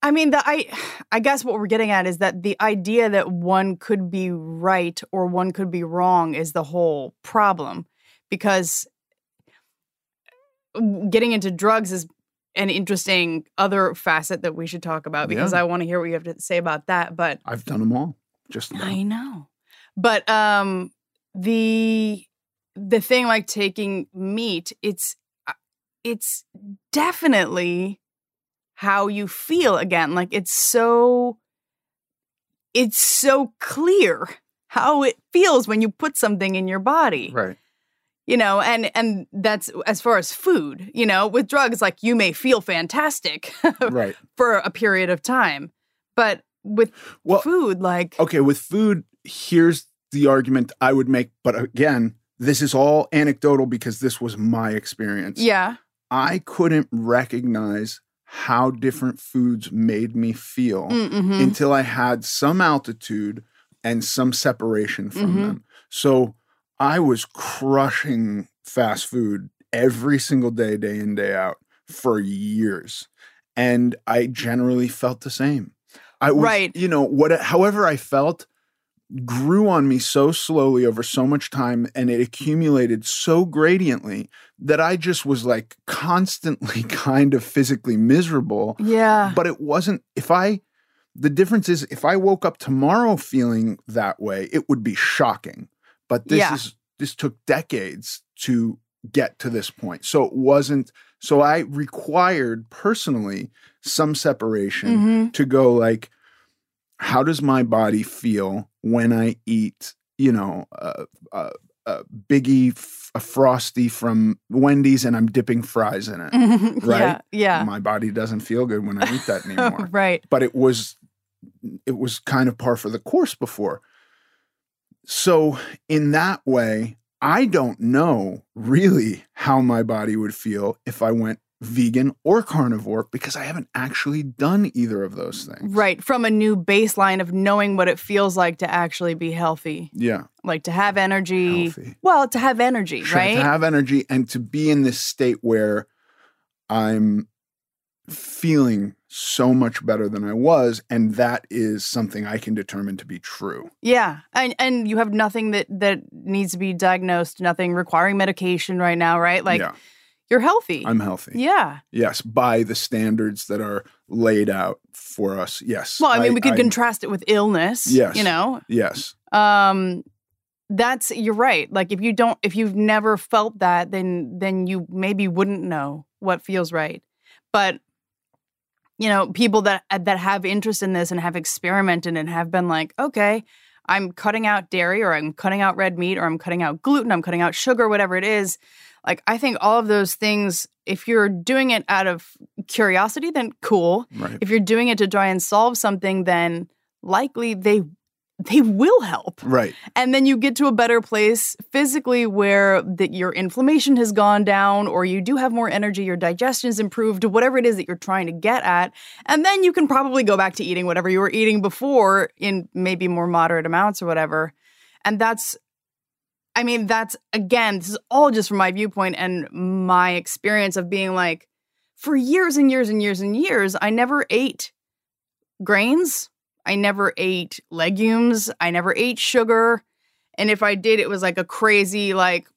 B: I mean the I I guess what we're getting at is that the idea that one could be right or one could be wrong is the whole problem because getting into drugs is an interesting other facet that we should talk about because
A: Yeah.
B: I want to hear what you have to say about that but
A: I've done them all. Just about.
B: I know. But um the the thing like taking meat, it's uh, it's definitely how you feel again. Like it's so it's so clear how it feels when you put something in your body.
A: right.
B: You know, and and that's as far as food, you know, with drugs like you may feel fantastic
A: Right.
B: for a period of time. But with
A: Well,
B: food like
A: okay, with food, here's the argument I would make. But again, this is all anecdotal because this was my experience.
B: yeah.
A: I couldn't recognize how different foods made me feel
B: Mm-hmm.
A: until I had some altitude and some separation from
B: Mhm.
A: them. So I was crushing fast food every single day, day in, day out for years. And I generally felt the same. I was,
B: Right.
A: you know, what however I felt grew on me so slowly over so much time and it accumulated so gradiently that I just was like constantly kind of physically miserable
B: Yeah.
A: but it wasn't if i the difference is if i woke up tomorrow feeling that way it would be shocking but this
B: Yeah.
A: is this took decades to get to this point so it wasn't so i required personally some separation
B: Mhm.
A: to go like how does my body feel when i eat you know a, a, a biggie f- a frosty from wendy's and i'm dipping fries in it right?
B: Yeah. Yeah.
A: my body doesn't feel good when I eat that anymore.
B: right.
A: but it was it was kind of par for the course before. So in that way, I don't know really how my body would feel if I went vegan or carnivore because I haven't actually done either of those things.
B: Right. From a new baseline of knowing what it feels like to actually be healthy,
A: Yeah.
B: like to have energy.
A: Healthy.
B: Well, to have energy,
A: Sure,
B: right?
A: To have energy and to be in this state where I'm feeling so much better than I was. And that is something I can determine to be true.
B: yeah. And and you have nothing that that needs to be diagnosed, nothing requiring medication right now, right? Like
A: yeah,
B: you're healthy.
A: I'm healthy.
B: yeah.
A: Yes, by the standards that are laid out for us. Yes.
B: Well, I mean, we could
A: I-
B: contrast it with illness.
A: Yes.
B: You know?
A: Yes.
B: um that's you're right like if you don't if you've never felt that then then you maybe wouldn't know what feels right but you know people that that have interest in this and have experimented and have been like okay i'm cutting out dairy or i'm cutting out red meat or i'm cutting out gluten i'm cutting out sugar whatever it is like i think all of those things if you're doing it out of curiosity then cool
A: Right.
B: if you're doing it to try and solve something then likely they they will help
A: Right.
B: and then you get to a better place physically where that your inflammation has gone down or you do have more energy your digestion is improved whatever it is that you're trying to get at and then you can probably go back to eating whatever you were eating before in maybe more moderate amounts or whatever and that's i mean that's again this is all just from my viewpoint and my experience of being like for years and years and years and years i never ate grains I never ate legumes. I never ate sugar. And if I did, it was like a crazy, like,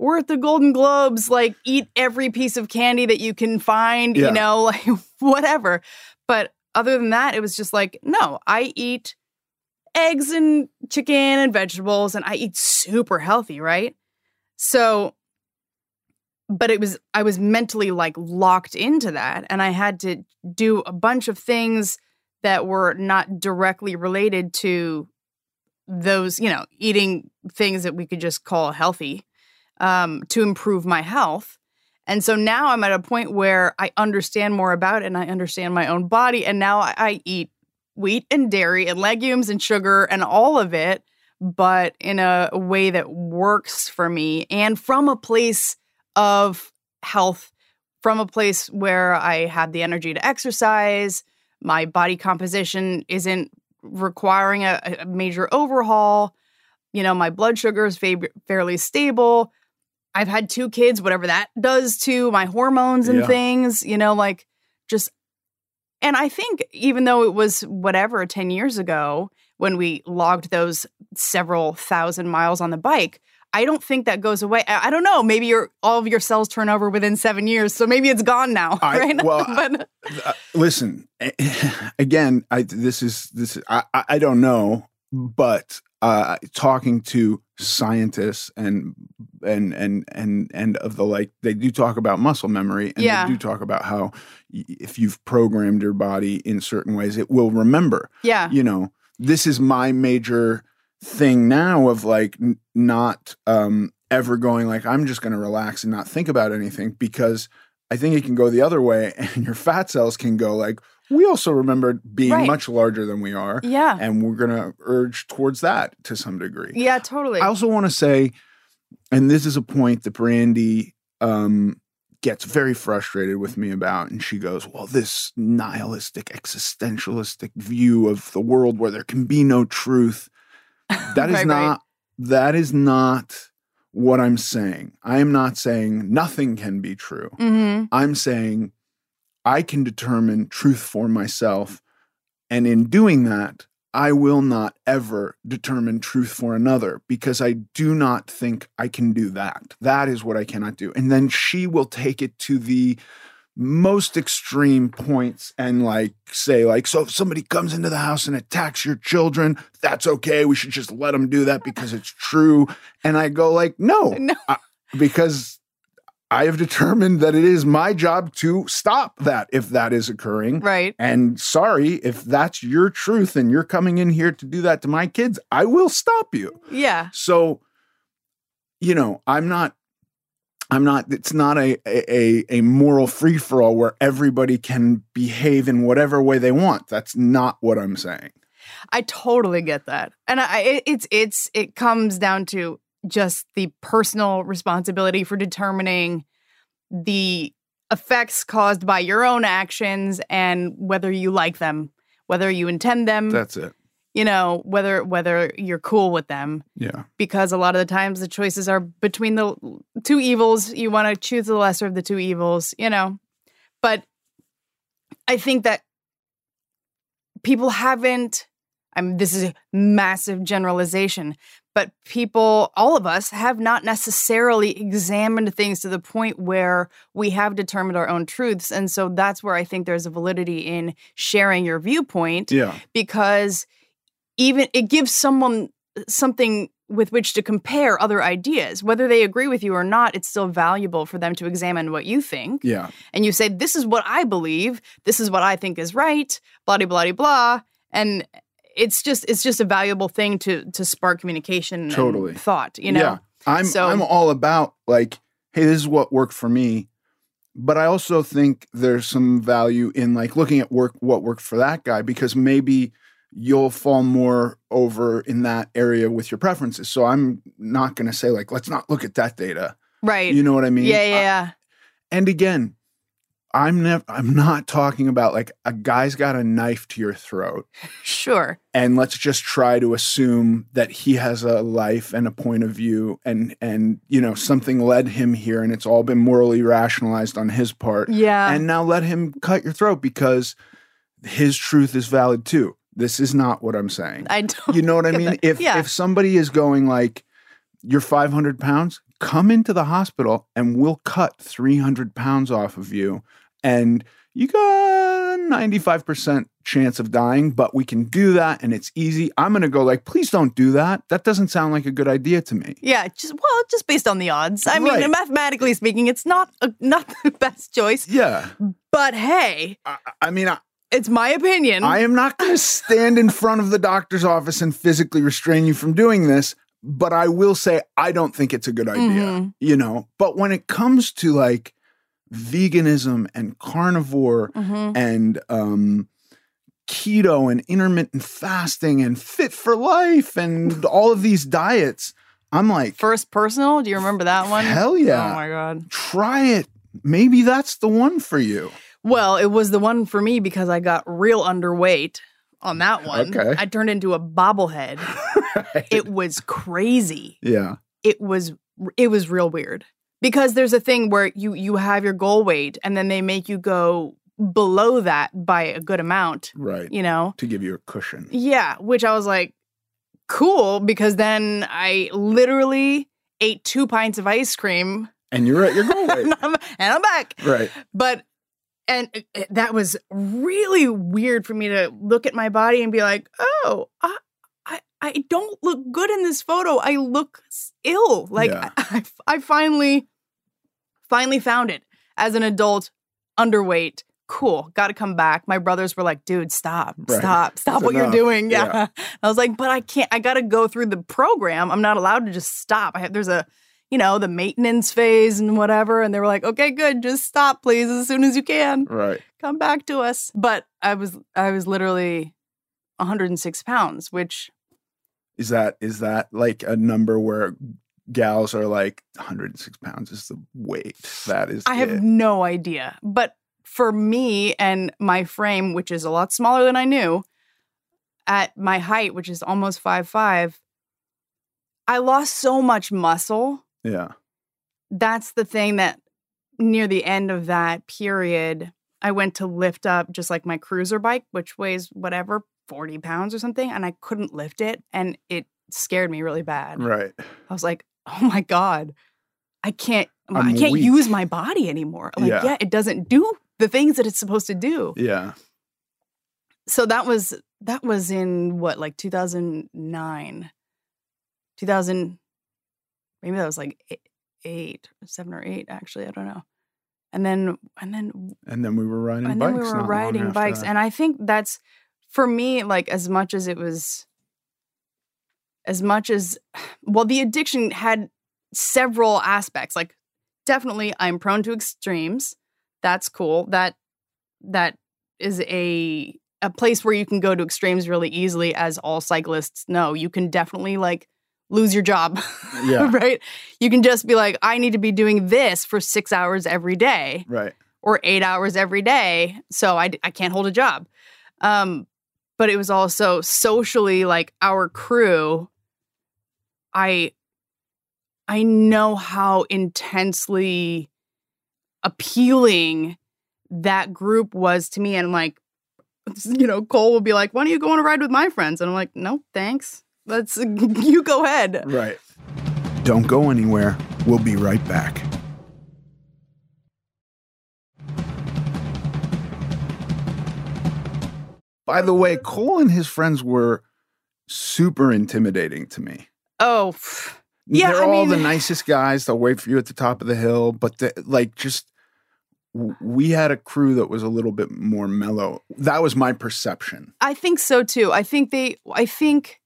B: we're at the Golden Globes, like, eat every piece of candy that you can find,
A: Yeah.
B: you know, like, whatever. But other than that, it was just like, no, I eat eggs and chicken and vegetables, and I eat super healthy, right? So, but it was, I was mentally like locked into that. And I had to do a bunch of things that were not directly related to those, you know, eating things that we could just call healthy um, to improve my health. And so now I'm at a point where I understand more about it and I understand my own body. And now I, I eat wheat and dairy and legumes and sugar and all of it, but in a way that works for me and from a place of health, from a place where I have the energy to exercise. My body composition isn't requiring a, a major overhaul. You know, my blood sugar is fa- fairly stable. I've had two kids, whatever that does to my hormones and
A: Yeah.
B: things, you know, like just. And I think even though it was whatever 10 years ago when we logged those several thousand miles on the bike, I don't think that goes away. I, I don't know. Maybe your all of your cells turn over within seven years, so maybe it's gone now,
A: I-
B: right?
A: well,
B: but
A: Uh, listen, again, I this is this is, I I I don't know, but uh, talking to scientists and and and and and of the like, they do talk about muscle memory, and
B: Yeah.
A: they do talk about how if you've programmed your body in certain ways, it will remember.
B: yeah,
A: You know, this is my major thing now of like n- not um ever going like I'm just going to relax and not think about anything because I think it can go the other way and your fat cells can go like we also remember being
B: Right.
A: much larger than we are
B: yeah,
A: and we're going to urge towards that to some degree.
B: yeah, totally.
A: I also want to say and this is a point that Brandy um gets very frustrated with me about and she goes, "Well, this nihilistic existentialistic view of the world where there can be no truth that is
B: Right, right.
A: not that is not what I'm saying. I am not saying nothing can be true.
B: hmm
A: I'm saying I can determine truth for myself. And in doing that, I will not ever determine truth for another because I do not think I can do that. That is what I cannot do. And then she will take it to the most extreme points and like say like so if somebody comes into the house and attacks your children that's okay we should just let them do that because it's true and i go like no
B: No.
A: because I have determined that it is my job to stop that if that is occurring.
B: Right.
A: And sorry, if that's your truth and you're coming in here to do that to my kids, I will stop you.
B: Yeah.
A: So, you know, I'm not. I'm not. It's not a a a moral free for all where everybody can behave in whatever way they want. That's not what I'm saying.
B: I totally get that. And I it's it's it comes down to just the personal responsibility for determining the effects caused by your own actions and whether you like them, whether you intend them,
A: That's it.
B: you know, whether whether you're cool with them
A: Yeah.
B: because a lot of the times the choices are between the two evils. You want to choose the lesser of the two evils, you know. But I think that people haven't. I mean, this is a massive generalization, but people, all of us, have not necessarily examined things to the point where we have determined our own truths. And so that's where I think there's a validity in sharing your viewpoint
A: Yeah.
B: because even it gives someone uh, something with which to compare other ideas whether they agree with you or not it's still valuable for them to examine what you think
A: Yeah.
B: and you say this is what i believe this is what i think is right blah blah blah blah and it's just it's just a valuable thing to to spark communication
A: Totally.
B: and thought you know
A: Yeah. I'm
B: So-
A: I'm all about like, hey, this is what worked for me. But I also think there's some value in like looking at work what worked for that guy because maybe you'll fall more over in that area with your preferences. So I'm not going to say like let's not look at that data.
B: right
A: You know what I mean?
B: yeah
A: I-
B: yeah yeah
A: and again, I'm never I'm not talking about like a guy's got a knife to your throat
B: sure.
A: and let's just try to assume that he has a life and a point of view and and you know something led him here and it's all been morally rationalized on his part.
B: Yeah.
A: And now let him cut your throat because his truth is valid too. This is not what i'm saying.
B: I don't
A: you know what i mean?
B: that.
A: if
B: Yeah.
A: if somebody is going like you're 500 pounds come into the hospital and we'll cut 300 pounds off of you and you got a 95% chance of dying but we can do that and it's easy i'm going to go like please don't do that that doesn't sound like a good idea to me
B: Yeah, just well, just based on the odds. I mean, mathematically speaking, it's not a, not the best choice.
A: yeah
B: But hey,
A: i, I mean I,
B: it's my opinion.
A: I am not going to stand in front of the doctor's office and physically restrain you from doing this, but I will say I don't think it's a good idea,
B: Mhm.
A: you know. But when it comes to like veganism and carnivore
B: Mhm.
A: and um, keto and intermittent fasting and fit for life and all of these diets. I'm like,
B: First personal, do you remember that one?
A: hell yeah.
B: Oh my god.
A: try it. Maybe that's the one for you.
B: Well, it was the one for me because I got real underweight on that one.
A: Okay.
B: I turned into a bobblehead. It was crazy.
A: yeah.
B: It was it was real weird. Because there's a thing where you you have your goal weight and then they make you go below that by a good amount,
A: Right.
B: you know?
A: To give you a cushion.
B: Yeah, which I was like, cool, because then I literally ate two pints of ice cream
A: And you're at your goal weight.
B: and I'm, and I'm back.
A: right.
B: But and it- that was really weird for me to look at my body and be like, oh, I, I, don't look good in this photo. I look ill. Like
A: Yeah.
B: I, I finally, finally found it as an adult, underweight. Cool, got to come back. My brothers were like, dude, stop,
A: Right.
B: stop, stop
A: It's
B: what
A: enough.
B: you're doing.
A: Yeah.
B: Yeah. I was like, but I can't, I got to go through the program. I'm not allowed to just stop. I have, there's a, you know, the maintenance phase and whatever. And they were like, okay, good, just stop, please, as soon as you can.
A: Right.
B: Come back to us. But I was, I was literally 106 pounds, which
A: Is that is that like a number where gals are like 106 pounds is the weight? That is
B: I have no idea. But for me and my frame, which is a lot smaller than I knew, at my height, which is almost five five, I lost so much muscle.
A: Yeah.
B: That's the thing that near the end of that period, I went to lift up just like my cruiser bike, which weighs whatever, 40 pounds or something, and I couldn't lift it. And it scared me really bad.
A: Right.
B: I was like, oh my God, I can't I
A: I'm
B: can't
A: weak.
B: use my body anymore. Like,
A: Yeah.
B: yeah. it doesn't do the things that it's supposed to do.
A: Yeah.
B: So that was that was in what, like 2009. 2000 maybe that was like eight, seven or eight, actually. I don't know. And then and then
A: And then we were riding
B: and
A: bikes.
B: then we were riding bikes
A: that.
B: and i think that's for me like as much as it was as much as well the addiction had several aspects like definitely i'm prone to extremes that's cool that that is a a place where you can go to extremes really easily as all cyclists know you can definitely like lose your job
A: Yeah.
B: right you can just be like i need to be doing this for 6 hours every day
A: Right.
B: or eight hours every day. So I, I can't hold a job. Um, but it was also socially like our crew. I I know how intensely appealing that group was to me. And like, you know, Cole would be like, Why don't you go on a ride with my friends? And I'm like, No, thanks. Let's you go ahead.
A: Right. Don't go anywhere. We'll be right back. By the way, Cole and his friends were super intimidating to me.
B: Oh. Yeah,
A: They're
B: I
A: all the nicest guys. They'll wait for you at the top of the hill, but the, like just we had a crew that was a little bit more mellow. That was my perception.
B: I think so too. I think they, I think,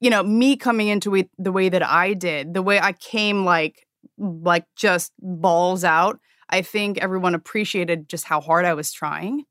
B: you know, me coming into it the way that I did, the way I came like, like just balls out. I think everyone appreciated just how hard I was trying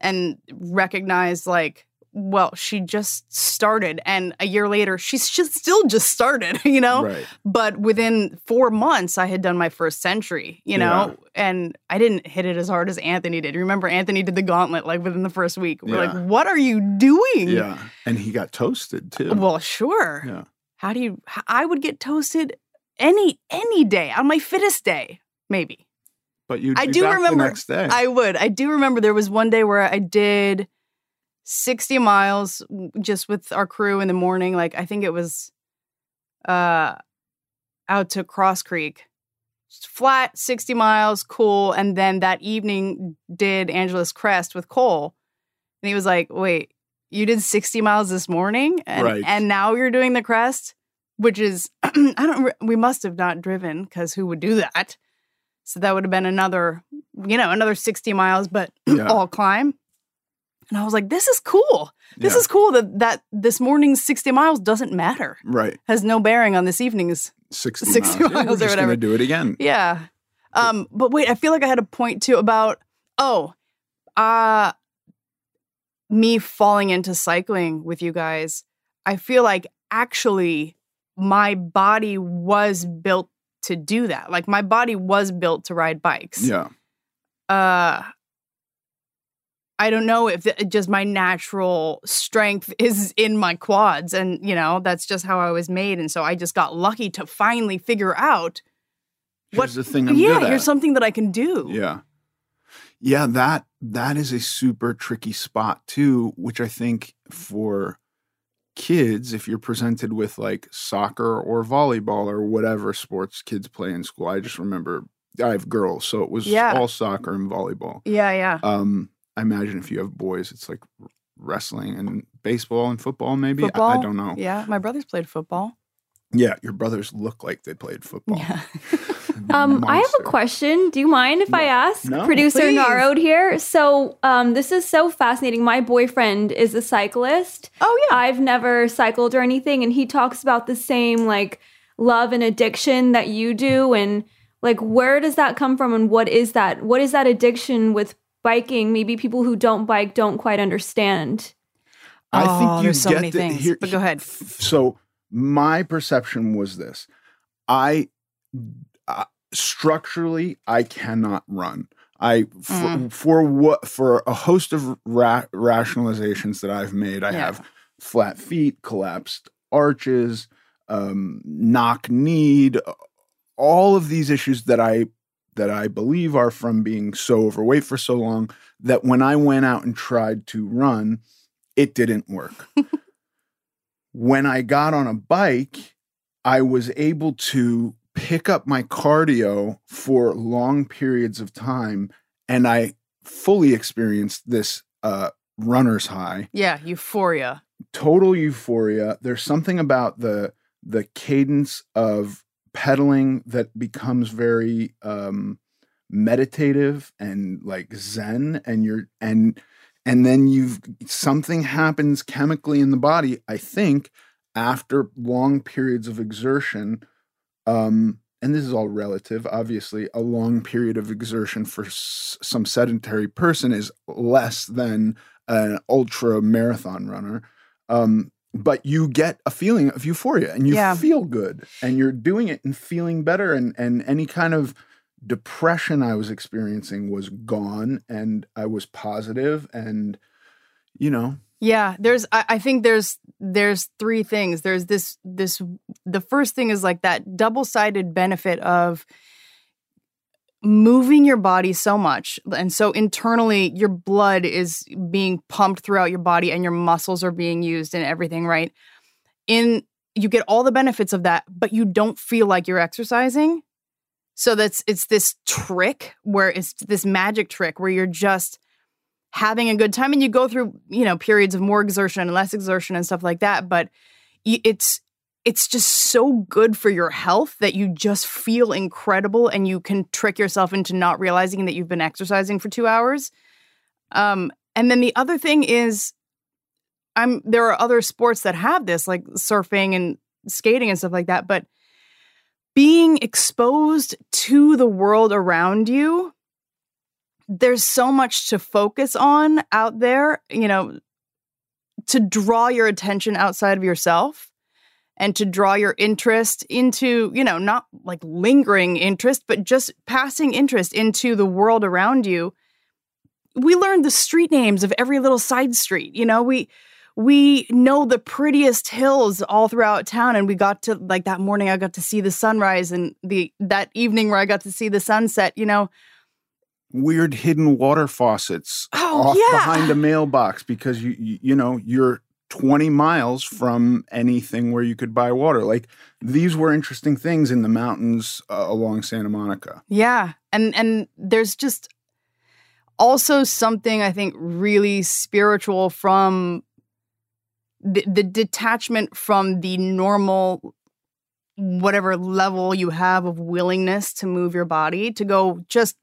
B: and recognize like, well, she just started. And a year later, she's just still just started, you know?
A: Right.
B: But within four months, I had done my first century, you know, and I didn't hit it as hard as Anthony did. Remember, Anthony did the gauntlet like within the first week. We're
A: Yeah.
B: like, what are you doing?
A: Yeah. And he got toasted too.
B: Well, sure.
A: yeah.
B: How do you? i would get toasted any any day on my fittest day, maybe.
A: But you
B: I do remember-
A: the next day.
B: I would. I do remember there was one day where I did 60 miles just with our crew in the morning. Like I think it was uh out to Cross Creek. Just flat 60 miles, cool. And then that evening did Angeles Crest with Cole. And he was like, wait, you did 60 miles this morning? And,
A: Right.
B: and now you're doing the crest? Which is, I don't, we must have not driven because who would do that? So that would have been another, you know, another 60 miles, but
A: Yeah.
B: all climb. And I was like, this is cool. This
A: Yeah.
B: is cool that that this morning's 60 miles doesn't matter.
A: right.
B: Has no bearing on this evening's.
A: 60,
B: 60
A: miles. Yeah,
B: miles or
A: we're just
B: whatever.
A: gonna do it again.
B: Yeah. Um, but wait, I feel like I had a point too about oh, uh me falling into cycling with you guys. I feel like actually my body was built to do that. Like my body was built to ride bikes.
A: Yeah.
B: Uh I don't know if just my natural strength is in my quads and you know, that's just how I was made and so I just got lucky to finally figure out
A: Here's the thing I'm
B: yeah, here's something that I can do.
A: Yeah. Yeah, that that is a super tricky spot too, which I think for kids, if you're presented with like soccer or volleyball or whatever sports kids play in school, I just remember I have girls, so it was
B: Yeah.
A: all soccer and volleyball.
B: Yeah, yeah.
A: Um, I imagine if you have boys, it's like wrestling and baseball and football, maybe. I- I, don't know.
B: Yeah, my brothers played football.
A: Yeah, your brothers look like they played football.
B: Yeah.
C: Um, I have a question. Do you mind if I ask
A: No.
C: producer
B: Please.
C: Narod here? So, um, this is so fascinating. My boyfriend is a cyclist.
B: Oh yeah.
C: I've never cycled or anything, and he talks about the same like love and addiction that you do, and like where does that come from, and what is that? What is that addiction with biking? Maybe people who don't bike don't quite understand.
A: I
B: Oh,
A: think you
B: there's so
A: get
B: many
A: the-
B: things,
A: here-
B: but go ahead.
A: f- So my perception was this: I uh, structurally I cannot run. I for,
B: Mm.
A: for what for a host of ra- rationalizations that I've made. I
B: Yeah.
A: have flat feet, collapsed arches, um, knock kneed, all of these issues that I that I believe are from being so overweight for so long that when I went out and tried to run, it didn't work. when I got on a bike, I was able to pick up my cardio for long periods of time and I fully experienced this uh runner's high
B: yeah, euphoria.
A: total euphoria. There's something about the the cadence of pedaling that becomes very um meditative and like zen and you're and and then you've something happens chemically in the body i think after long periods of exertion um and this is all relative obviously a long period of exertion for s- some sedentary person is less than an ultra marathon runner um, but you get a feeling of euphoria and you
B: Yeah.
A: feel good and you're doing it and feeling better and and any kind of depression I was experiencing was gone and I was positive and you know
B: Yeah, there's I, I think there's there's three things. There's this this the first thing is like that double-sided benefit of moving your body so much and so internally your blood is being pumped throughout your body and your muscles are being used and everything, right? In you get all the benefits of that, but you don't feel like you're exercising. So that's it's this trick where it's this magic trick where you're just having a good time and you go through you know periods of more exertion and less exertion and stuff like that but it's it's just so good for your health that you just feel incredible and you can trick yourself into not realizing that you've been exercising for 2 hours. Um and then the other thing is i'm there are other sports that have this like surfing and skating and stuff like that but being exposed to the world around you there's so much to focus on out there, you know, to draw your attention outside of yourself and to draw your interest into, you know, not like lingering interest, but just passing interest into the world around you. We learned the street names of every little side street, you know, we we know the prettiest hills all throughout town and we got to like that morning I got to see the sunrise and the that evening where I got to see the sunset, you know,
A: weird hidden water faucets
B: Oh,
A: off
B: yeah.
A: behind a mailbox because you, you you know you're 20 miles from anything where you could buy water like these were interesting things in the mountains uh, along Santa Monica
B: Yeah. And and there's just also something I think really spiritual from the, the detachment from the normal whatever level you have of willingness to move your body to go just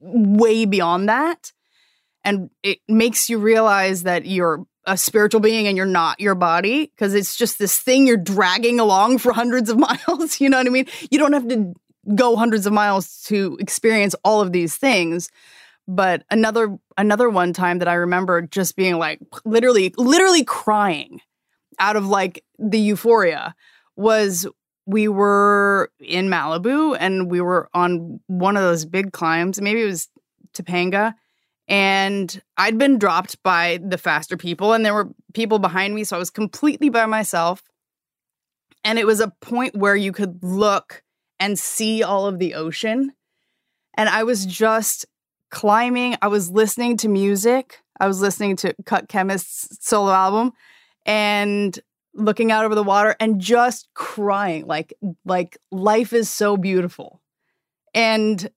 B: way beyond that and it makes you realize that you're a spiritual being and you're not your body because it's just this thing you're dragging along for hundreds of miles you know what i mean you don't have to go hundreds of miles to experience all of these things. But another another one time that I remember just being like literally literally crying out of like the euphoria was we were in Malibu and we were on one of those big climbs. Maybe it was Topanga. And I'd been dropped by the faster people, and there were people behind me. So I was completely by myself. And it was a point where you could look and see all of the ocean. And I was just climbing. I was listening to music. I was listening to Cut Chemist's solo album and looking out over the water and just crying like like life is so beautiful. And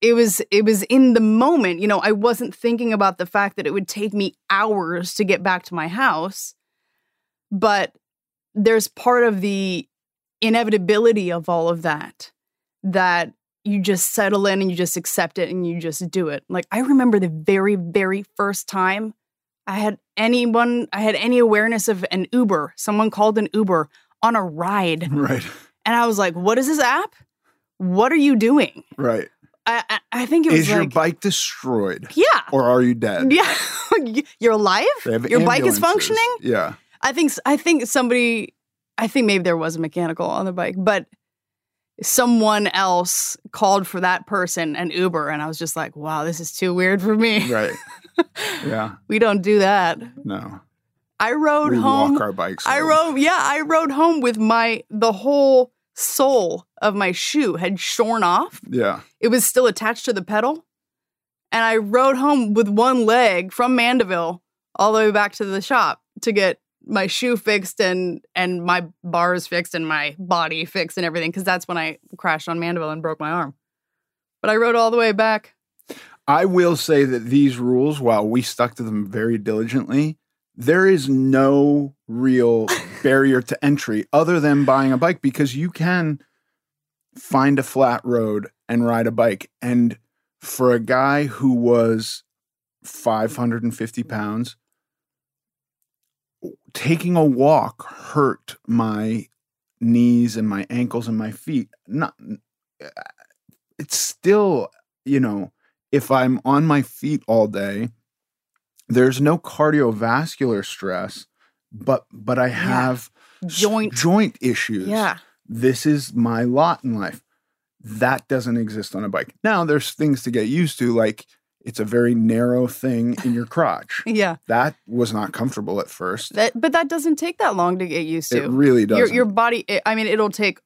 B: it was it was in the moment, you know, I wasn't thinking about the fact that it would take me hours to get back to my house. But there's part of the inevitability of all of that that you just settle in and you just accept it and you just do it. Like I remember the very very first time I had anyone I had any awareness of an Uber, someone called an Uber on a ride.
A: Right.
B: And I was like, "What is this app? What are you doing?"
A: Right.
B: I I, think it was
A: Is your bike destroyed?
B: Yeah.
A: Or are you dead?
B: Yeah. You're alive? Your bike is functioning?
A: Yeah.
B: I think I think somebody I think maybe there was a mechanical on the bike, but someone else called for that person an Uber and I was just like, "Wow, this is too weird for me."
A: Right. yeah.
B: we don't do that.
A: No.
B: I rode
A: we
B: home
A: walk our bikes.
B: I
A: home.
B: rode yeah, I rode home with my the whole sole of my shoe had shorn off.
A: Yeah.
B: It was still attached to the pedal. And I rode home with one leg from Mandeville all the way back to the shop to get my shoe fixed and and my bars fixed and my body fixed and everything because that's when I crashed on Mandeville and broke my arm. But I rode all the way back.
A: I will say that these rules, while we stuck to them very diligently, there is no real barrier to entry other than buying a bike because you can find a flat road and ride a bike. And for a guy who was 550 pounds, taking a walk hurt my knees and my ankles and my feet. Not, uh, it's still, you know, if I'm on my feet all day, there's no cardiovascular stress, but but I have s-
B: Joint
A: joint issues.
B: Yeah.
A: This is my lot in life. That doesn't exist on a bike. Now there's things to get used to, like it's a very narrow thing in your crotch.
B: Yeah.
A: That was not comfortable at first.
B: That but that doesn't take that long to get used to.
A: It really doesn't.
B: your your body i i mean it'll take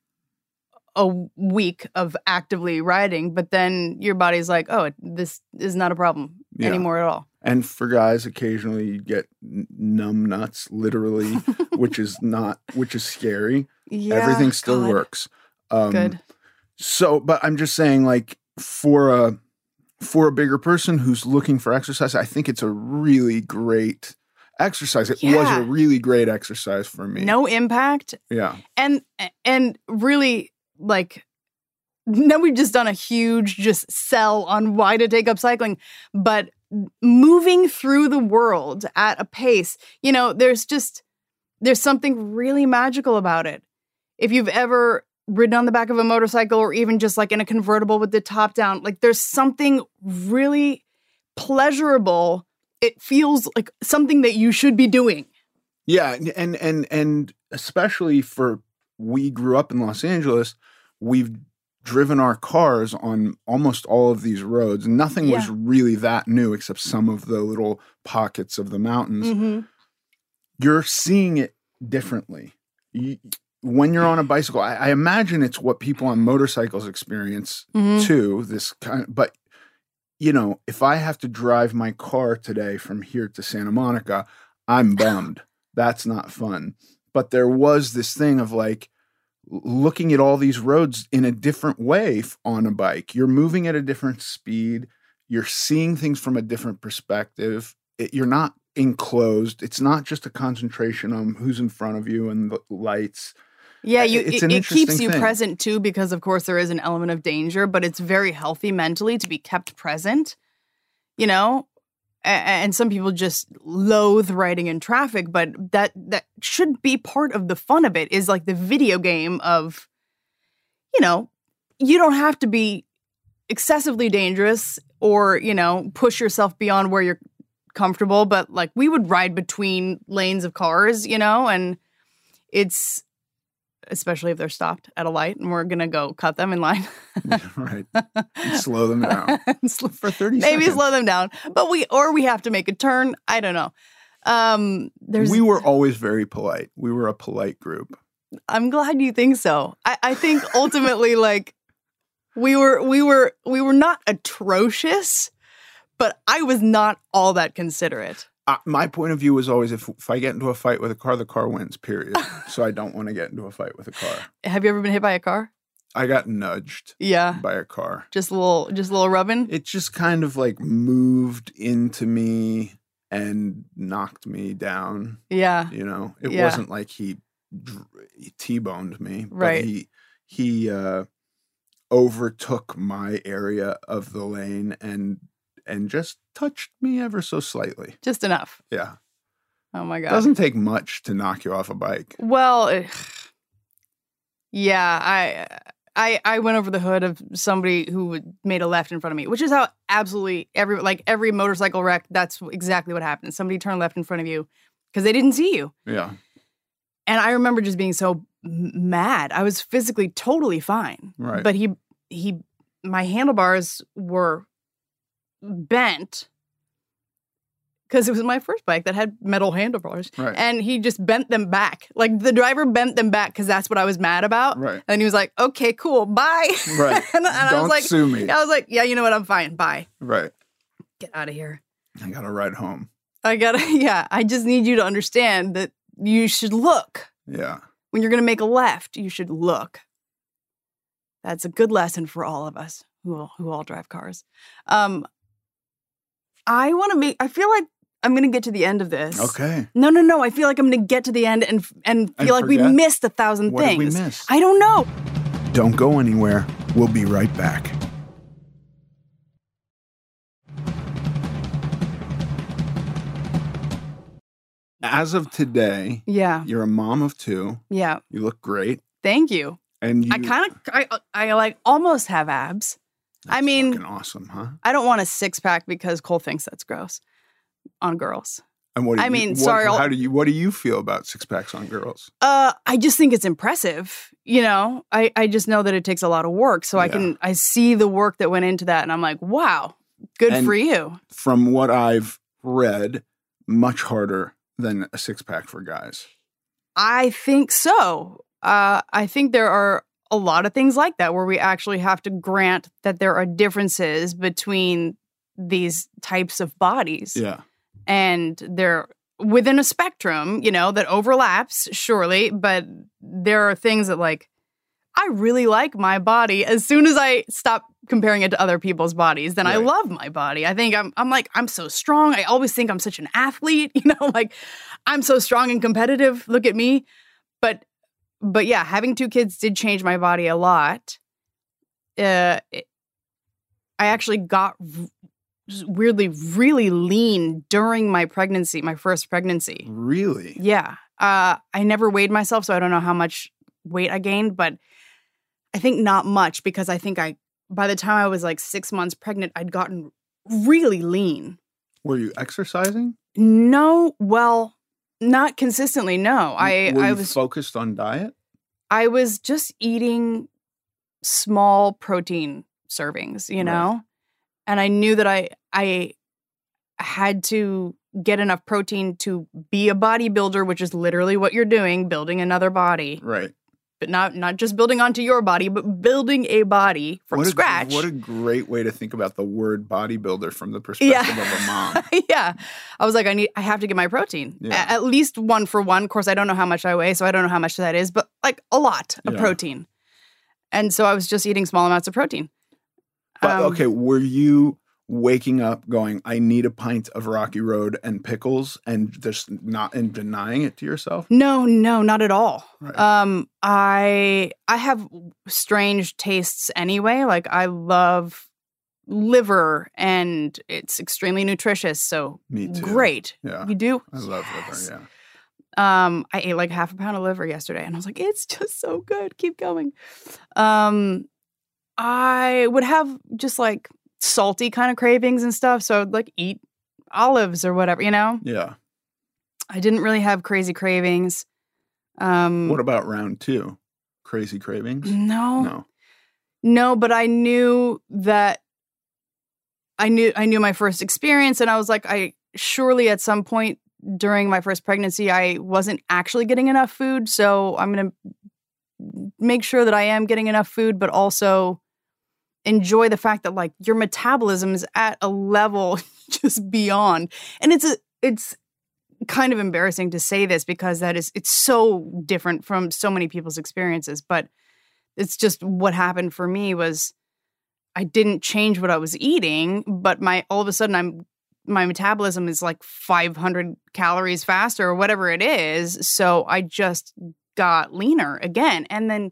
B: a week of actively riding but then your body's like oh this is not a problem
A: Yeah.
B: anymore at all
A: and for guys, occasionally you get numb nuts, literally, which is not, which is scary.
B: yeah
A: Everything still
B: God.
A: works. Um,
B: good
A: So, but I'm just saying, like for a for a bigger person who's looking for exercise, I think it's a really great exercise. It was a really great exercise for me.
B: no impact
A: Yeah.
B: and and really like now we've just done a huge just sell on why to take up cycling but moving through the world at a pace you know there's just there's something really magical about it if you've ever ridden on the back of a motorcycle or even just like in a convertible with the top down like there's something really pleasurable it feels like something that you should be doing
A: Yeah, and- and and especially for we grew up in Los Angeles, we've driven our cars on almost all of these roads. Nothing was really that new except some of the little pockets of the mountains.
B: Mhm.
A: You're seeing it differently. You, when you're on a bicycle, I, I imagine it's what people on motorcycles experience
B: Mhm.
A: too. This kind, but you know, if I have to drive my car today from here to Santa Monica, I'm bummed. That's not fun. But there was this thing of like looking at all these roads in a different way on a bike. You're moving at a different speed. You're seeing things from a different perspective. It, you're not enclosed. It's not just a concentration on who's in front of you and the lights.
B: Yeah, you it, it keeps you
A: thing.
B: present too because of course there is an element of danger, but it's very healthy mentally to be kept present. You know? And some people just loathe riding in traffic, but that that should be part of the fun of it is like the video game of you know, you don't have to be excessively dangerous or, you know, push yourself beyond where you're comfortable, but like we would ride between lanes of cars, you know, and it's especially if they're stopped at a light and we're gonna go cut them in line.
A: right. Slow them down for 30
B: Maybe
A: seconds.
B: slow them down. But we or we have to make a turn. I don't know. Um there's
A: we were always very polite. We were a polite group.
B: I'm glad you think so. I, I think ultimately like we were we were we were not atrocious, but I was not all that considerate.
A: Uh, my point of view was always if, if I get into a fight with a car, the car wins, period. so I don't want to get into a fight with a car.
B: Have you ever been hit by a car?
A: I got nudged
B: Yeah.
A: by a car.
B: Just a little just a little rubbing.
A: It just kind of like moved into me and knocked me down.
B: Yeah.
A: You know, it
B: Yeah.
A: wasn't like he dr- t-boned me, but
B: Right.
A: he he uh, overtook my area of the lane and and just touched me ever so slightly.
B: Just enough.
A: Yeah,
B: Oh my god.
A: doesn't take much to knock you off a bike.
B: Well, yeah, I I I went over the hood of somebody who would- made a left in front of me, which is how absolutely every like every motorcycle wreck. That's exactly what happened. Somebody turned left in front of you because they didn't see you,
A: Yeah,
B: and I remember just being so mad. I was physically totally fine,
A: right.
B: but he he my handlebars were bent because it was my first bike that had metal handlebars
A: right,
B: and he just bent them back. Like the driver bent them back because that's what I was mad about.
A: right,
B: And he was like, "Okay, cool, bye."
A: right.
B: and, and I
A: Don't
B: was like,
A: sue me.
B: "I was like, yeah, you know what? I'm fine. Bye.
A: Right.
B: Get out of here.
A: I got to ride home.
B: I gotta. Yeah, I just need you to understand that you should look
A: Yeah.
B: when you're gonna make a left. You should look. That's a good lesson for all of us who all, who all drive cars. Um, I want to make. I feel like I'm gonna get to the end of this.
A: Okay.
B: No, no, no. I feel like I'm going to get to the end and and feel
A: And
B: like we missed a thousand
A: What did
B: things.
A: we miss?
B: I don't know.
A: Don't go anywhere. We'll be right back. As of today,
B: Yeah,
A: you're a mom of two.
B: yeah.
A: You look great,
B: Thank you.
A: and you.
B: I kind of, I, I like almost have abs. I mean-
A: awesome, huh?
B: I don't want a six pack because Cole thinks that's gross on girls.
A: And what? Do
B: I
A: you-
B: mean,
A: what-
B: sorry,
A: How do you? What do you feel about six packs on girls?
B: Uh, I just think it's impressive. You know, I I just know that it takes a lot of work, so I can I see the work that went into that, and I'm like, wow, good
A: And-
B: for you.
A: From what I've read, much harder than a six pack for guys.
B: I think so. Uh, I think there are a lot of things like that where we actually have to grant that there are differences between these types of bodies.
A: Yeah.
B: And they're within a spectrum, you know, that overlaps, surely, but there are things that, like, I really like my body. As soon as I stop comparing it to other people's bodies, then I love my body. I think I'm I'm like I'm so strong. I always think I'm such an athlete, you know, like I'm so strong and competitive. Look at me. But but yeah, having two kids did change my body a lot. Uh it- I actually got r- weirdly really lean during my pregnancy, my first pregnancy.
A: Really?
B: Yeah. Uh, I never weighed myself, so I don't know how much weight I gained, but I think not much because I think I, by the time I was like six months pregnant, I'd gotten really lean.
A: Were you exercising?
B: No, well, not consistently. No, I, I was,
A: focused on diet.
B: I was just eating small protein servings, you
A: Right.
B: know, and I knew that I, I had to get enough protein to be a bodybuilder, which is literally what you're doing, building another body.
A: Right.
B: But not not just building onto your body, but building a body from
A: what a,
B: scratch.
A: What a great way to think about the word bodybuilder from the perspective of a mom.
B: yeah, I was like, I need, I have to get my protein
A: Yeah.
B: at least one for one. Of course, I don't know how much I weigh, so I don't know how much that is, but like a lot of
A: Yeah.
B: protein. And so I was just eating small amounts of protein.
A: But
B: Um,
A: okay, were you waking up going, I need a pint of Rocky Road and pickles and just not and denying it to yourself?
B: No, no, not at all.
A: Right.
B: Um, I I have strange tastes anyway. Like I love liver, and it's extremely nutritious. So
A: Me too.
B: great.
A: Yeah.
B: You do?
A: I love
B: Yes.
A: liver, yeah.
B: Um, I ate like half a pound of liver yesterday, and I was like, "It's just so good. Keep going." Um, I would have just like salty kind of cravings and stuff. So I'd like eat olives or whatever, you know?
A: Yeah.
B: I didn't really have crazy cravings. Um
A: What about round two? Crazy cravings?
B: no.
A: No.
B: No, but I knew that I knew I knew my first experience and I was like I surely at some point during my first pregnancy I wasn't actually getting enough food, so I'm going to make sure that I am getting enough food but also enjoy the fact that like your metabolism is at a level just beyond. And it's a it's kind of embarrassing to say this because that is it's so different from so many people's experiences, but it's just what happened for me was I didn't change what I was eating, but my all of a sudden I'm my metabolism is like 500 calories faster or whatever it is, so I just got leaner again. And then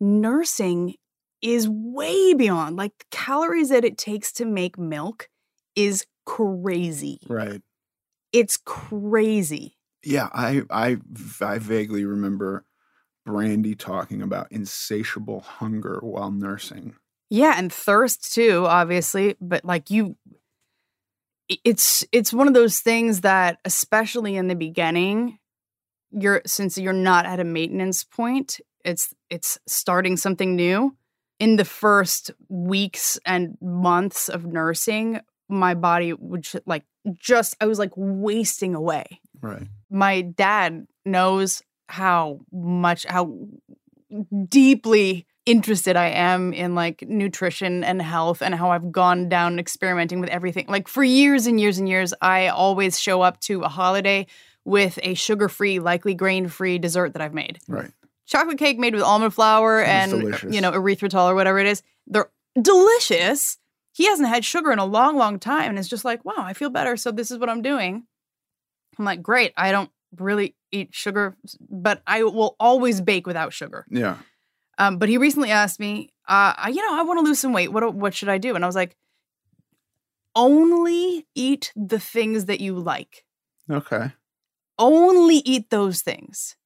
B: nursing is way beyond like the calories that it takes to make milk is crazy.
A: Right.
B: It's crazy.
A: Yeah, I I I vaguely remember Brandy talking about insatiable hunger while nursing.
B: Yeah, and thirst too, obviously, but like you it's it's one of those things that especially in the beginning, you're since you're not at a maintenance point, it's it's starting something new. In the first weeks and months of nursing, my body would ju- like just I was like wasting away
A: Right.
B: my dad knows how much how deeply interested I am in like nutrition and health and how I've gone down experimenting with everything. Like for years and years and years, I always show up to a holiday with a sugar-free, likely grain-free dessert that I've made.
A: Right.
B: Chocolate cake made with almond flour and
A: delicious.
B: you know erythritol or whatever it is. They're delicious. He hasn't had sugar in a long, long time, and it's just like, wow, I feel better. So this is what I'm doing. I'm like, great. I don't really eat sugar, but I will always bake without sugar.
A: Yeah.
B: Um, but he recently asked me, uh, I- you know, I want to lose some weight. What what should I do? And I was like, only eat the things that you like.
A: Okay.
B: Only eat those things.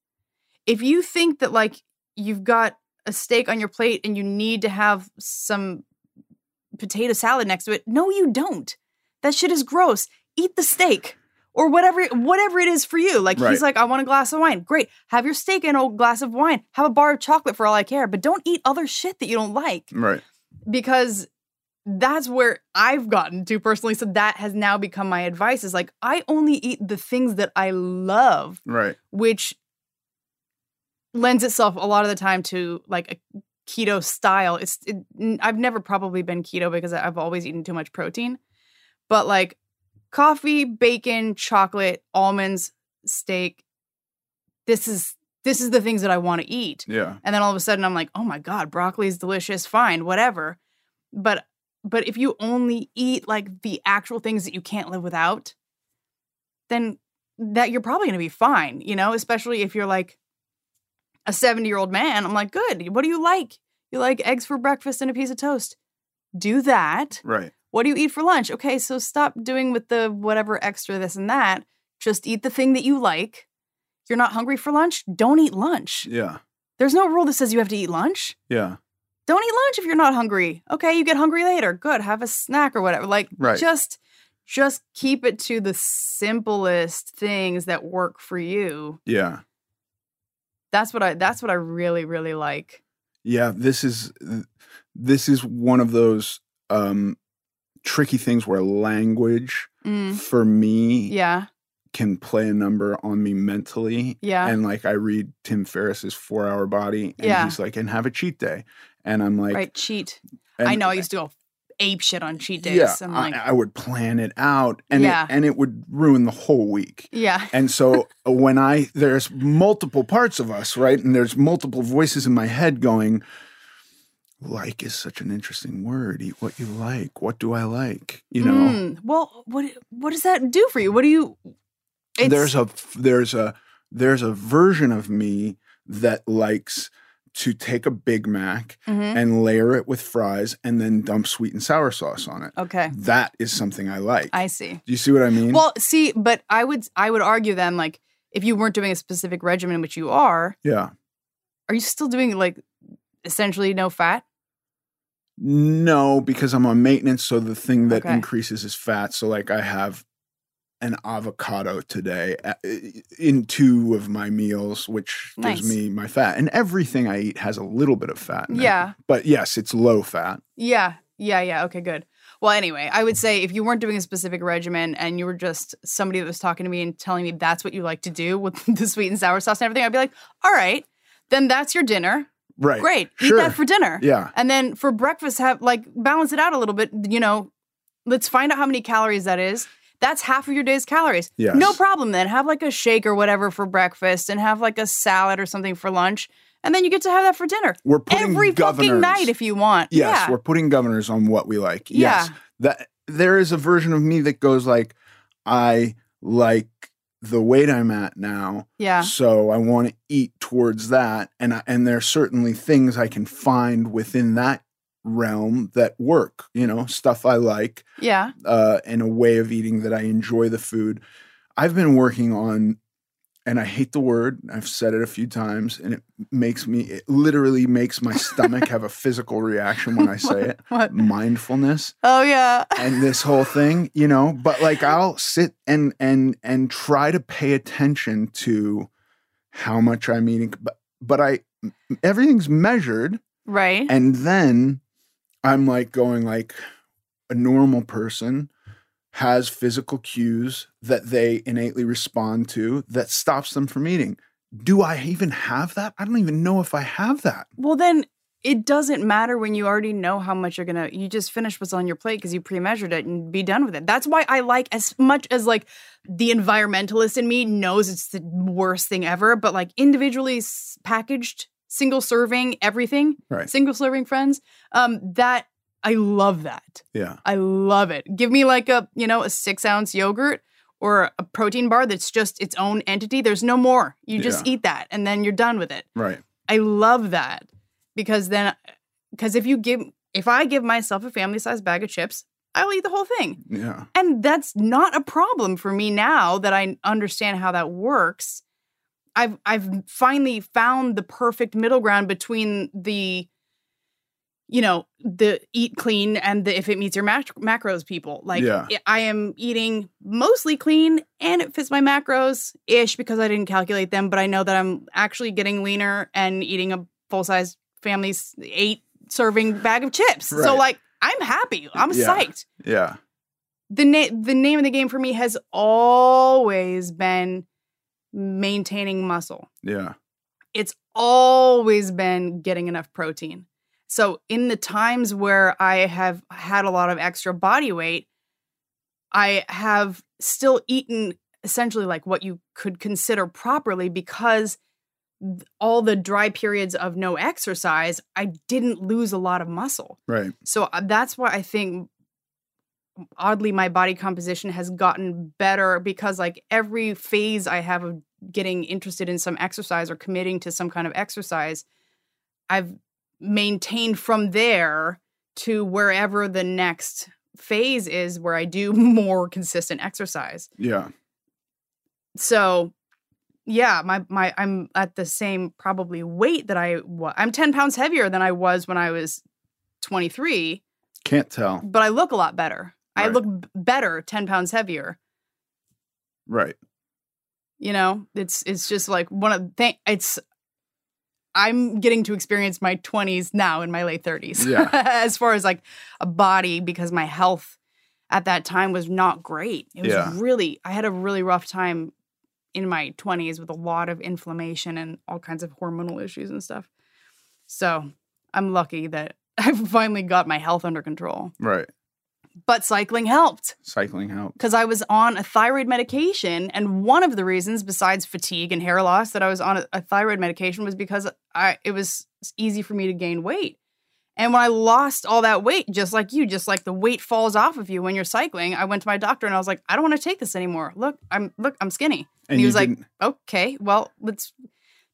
B: If you think that like you've got a steak on your plate and you need to have some potato salad next to it, no, you don't. That shit is gross. Eat the steak or whatever whatever it is for you. Like
A: Right.
B: he's like, I want a glass of wine. Great. Have your steak and a glass of wine. Have a bar of chocolate for all I care, but don't eat other shit that you don't like
A: Right.
B: because that's where I've gotten to personally. So that has now become my advice is like, I only eat the things that I love,
A: Right.
B: which lends itself a lot of the time to like a keto style. It's, it, I've never probably been keto because I've always eaten too much protein, but like coffee, bacon, chocolate, almonds, steak. This is, this is the things that I want to eat.
A: Yeah.
B: And then all of a sudden I'm like, oh my God, broccoli is delicious, fine, whatever. But but if you only eat like the actual things that you can't live without, then that you're probably gonna be fine, you know, especially if you're like a 70 year old man. I'm like, good. What do you like? You like eggs for breakfast and a piece of toast. Do that.
A: Right.
B: What do you eat for lunch? Okay, so stop doing with the whatever extra this and that. Just eat the thing that you like. You're not hungry for lunch? Don't eat lunch.
A: Yeah.
B: There's no rule that says you have to eat lunch.
A: Yeah.
B: Don't eat lunch if you're not hungry. Okay, you get hungry later. Good. Have a snack or whatever. Like
A: Right.
B: just just keep it to the simplest things that work for you.
A: Yeah.
B: That's what I that's what I really really like.
A: Yeah. This is this is one of those um tricky things where language
B: Mm,
A: for me
B: yeah.
A: can play a number on me mentally.
B: Yeah.
A: And like I read Tim Ferriss's Four Hour Body, and
B: Yeah.
A: he's like, and have a cheat day. And I'm like,
B: right, cheat. I know I used to go ape shit on cheat days.
A: Yeah,
B: I'm
A: I- I, would plan it out, and
B: Yeah.
A: it, and it would ruin the whole week.
B: yeah.
A: And so when I there's multiple parts of us, right, and there's multiple voices in my head going, like is such an interesting word. Eat what you like. What do I like? You know,
B: Mm, well, what what does that do for you? What do you
A: there's a there's a there's a version of me that likes to take a Big Mac
B: Mhm.
A: and layer it with fries and then dump sweet and sour sauce on it.
B: Okay.
A: That is something I like.
B: I see.
A: Do you see what I mean?
B: Well, see, but I would I would argue then like if you weren't doing a specific regimen, which you are,
A: yeah.
B: are you still doing like essentially no fat?
A: No, because I'm on maintenance, so the thing that
B: Okay.
A: increases is fat. So like I have an avocado today uh, in two of my meals, which
B: Nice.
A: gives me my fat. And everything I eat has a little bit of fat. In it.
B: Yeah.
A: But yes, it's low fat.
B: Yeah. Yeah. Yeah. Okay, good. Well, anyway, I would say if you weren't doing a specific regimen and you were just somebody that was talking to me and telling me that's what you like to do with the sweet and sour sauce and everything, I'd be like, all right, then that's your dinner.
A: Right.
B: Great.
A: Sure.
B: Eat that for dinner.
A: Yeah.
B: And then for breakfast, have like balance it out a little bit. You know, let's find out how many calories that is. That's half of your day's calories.
A: Yes.
B: No problem then. Have like a shake or whatever for breakfast and have like a salad or something for lunch. And then you get to have that for dinner.
A: We're putting
B: Every
A: governors.
B: fucking night if you want.
A: Yes,
B: yeah.
A: we're putting governors on what we like.
B: Yeah.
A: Yes. That there is a version of me that goes like, I like the weight I'm at now.
B: Yeah.
A: So I want to eat towards that. And I, and there's certainly things I can find within that realm that work, you know, stuff I like,
B: Yeah.
A: uh, and a way of eating that I enjoy the food. I've been working on and I hate the word. I've said it a few times, and it makes me, it literally makes my stomach have a physical reaction when I say it.
B: What?
A: Mindfulness
B: Oh yeah.
A: and this whole thing, you know. But like, I'll sit and and and try to pay attention to how much I'm eating, but but I everything's measured,
B: Right.
A: and then I'm like going like a normal person has physical cues that they innately respond to that stops them from eating. Do I even have that? I don't even know if I have that.
B: Well, then it doesn't matter when you already know how much you're gonna. You just finish what's on your plate because you pre-measured it and be done with it. That's why I like as much as like the environmentalist in me knows it's the worst thing ever, but like individually packaged, single serving, everything,
A: Right.
B: single serving friends. Um, that I love that.
A: Yeah.
B: I love it. Give me like a, you know, a six ounce yogurt or a protein bar that's just its own entity. There's no more. You just
A: Yeah.
B: eat that and then you're done with it.
A: Right.
B: I love that because then, because if you give, if I give myself a family size bag of chips, I will eat the whole thing.
A: Yeah.
B: And that's not a problem for me now that I understand how that works. I've I've finally found the perfect middle ground between the you know, the eat clean and the if it meets your mac- macros people. Like
A: Yeah.
B: I am eating mostly clean and it fits my macros ish because I didn't calculate them, but I know that I'm actually getting leaner and eating a full size family's eight serving bag of chips. So like I'm happy. I'm
A: Yeah.
B: psyched
A: Yeah.
B: the na- the name of the game for me has always been maintaining muscle.
A: Yeah.
B: It's always been getting enough protein. So in the times where I have had a lot of extra body weight, I have still eaten essentially like what you could consider properly because all the dry periods of no exercise, I didn't lose a lot of muscle.
A: Right.
B: So uh, that's why I think oddly my body composition has gotten better because like every phase I have of getting interested in some exercise or committing to some kind of exercise, I've maintained from there to wherever the next phase is where I do more consistent exercise.
A: Yeah.
B: So yeah, my my I'm at the same probably weight that I was. I'm 10 pounds heavier than I was when I was 23
A: Can't tell.
B: but I look a lot better. I look b- better 10 pounds heavier.
A: Right.
B: You know, it's it's just like one of th- it's I'm getting to experience my 20s now in my late 30s.
A: Yeah.
B: as far as like a body because my health at that time was not great. It was
A: Yeah.
B: really I had a really rough time in my 20s with a lot of inflammation and all kinds of hormonal issues and stuff. So, I'm lucky that I've finally got my health under control.
A: Right.
B: But cycling helped.
A: Cycling helped.
B: because I was on a thyroid medication. And one of the reasons, besides fatigue and hair loss, that I was on a, a thyroid medication was because I it was easy for me to gain weight. And when I lost all that weight, just like you, just like the weight falls off of you when you're cycling, I went to my doctor and I was like, I don't want to take this anymore. Look, I'm look, I'm skinny. And, he was like,
A: didn't-
B: okay, well, let's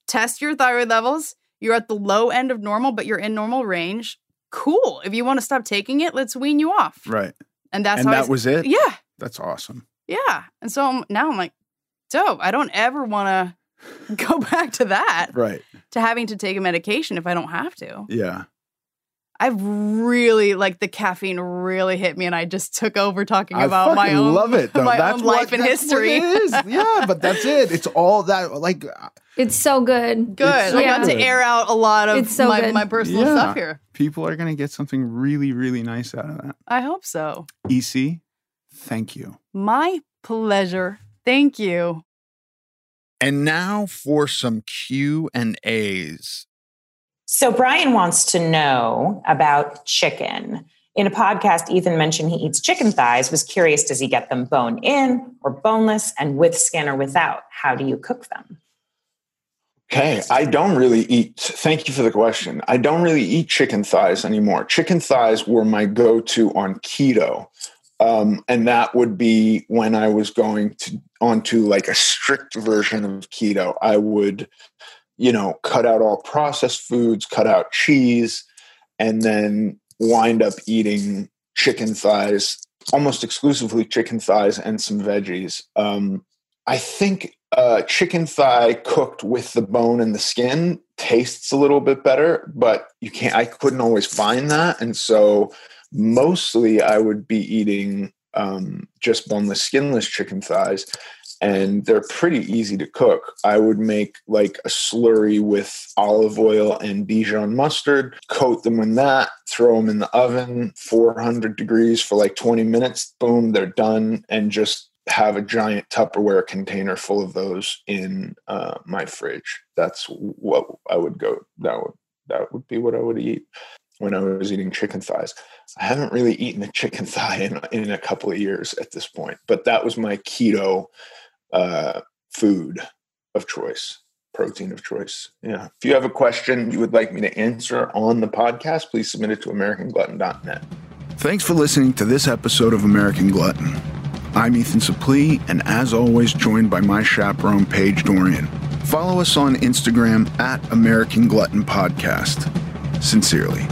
B: test your thyroid levels. You're at the low end of normal, but you're in normal range. Cool. If you want to stop taking it, let's wean you off.
A: right.
B: And that's
A: and
B: how I
A: that
B: s-
A: was it.
B: yeah.
A: That's awesome.
B: Yeah. And so I'm, now I'm like, dope. I don't ever want to go back to that,
A: Right.
B: to having to take a medication if I don't have to.
A: Yeah.
B: I've really like the caffeine really hit me, and I just took over talking
A: I
B: about my own
A: love it though.
B: my
A: that's
B: own life
A: what,
B: and
A: that's what
B: history.
A: it is. Yeah, but that's it. It's all that like uh,
C: It's so good.
B: Good.
A: It's
B: I got
C: so
B: to air out a lot of
C: so
B: my, my personal
A: Yeah.
B: stuff here.
A: people are gonna get something really, really nice out of that.
B: I hope so.
A: EC, thank you.
B: My pleasure. Thank you.
A: And now for some Q and A's.
D: So Brian wants to know about chicken. In a podcast, Ethan mentioned he eats chicken thighs. Was curious, does he get them bone in or boneless, and with skin or without? How do you cook them?
A: Okay, I don't really eat. Thank you for the question. I don't really eat chicken thighs anymore. Chicken thighs were my go-to on keto, um, and that would be when I was going to onto like a strict version of keto. I would, you know, cut out all processed foods, cut out cheese, and then wind up eating chicken thighs, almost exclusively chicken thighs and some veggies. Um, I think uh, chicken thigh cooked with the bone and the skin tastes a little bit better, but you can't. I couldn't always find that, and so mostly I would be eating um, just boneless, skinless chicken thighs, and they're pretty easy to cook. I would make like a slurry with olive oil and Dijon mustard, coat them in that, throw them in the oven, 400 degrees for like 20 minutes. Boom, they're done, and just have a giant Tupperware container full of those in uh, my fridge. That's what I would go. That would that would be what I would eat when I was eating chicken thighs. I haven't really eaten a chicken thigh in in a couple of years at this point, but that was my keto uh, food of choice, protein of choice. Yeah. If you have a question you would like me to answer on the podcast, please submit it to AmericanGlutton.net. Thanks for listening to this episode of American Glutton. I'm Ethan Suplee, and as always, joined by my chaperone, Paige Dorian. Follow us on Instagram at American Glutton Podcast. Sincerely.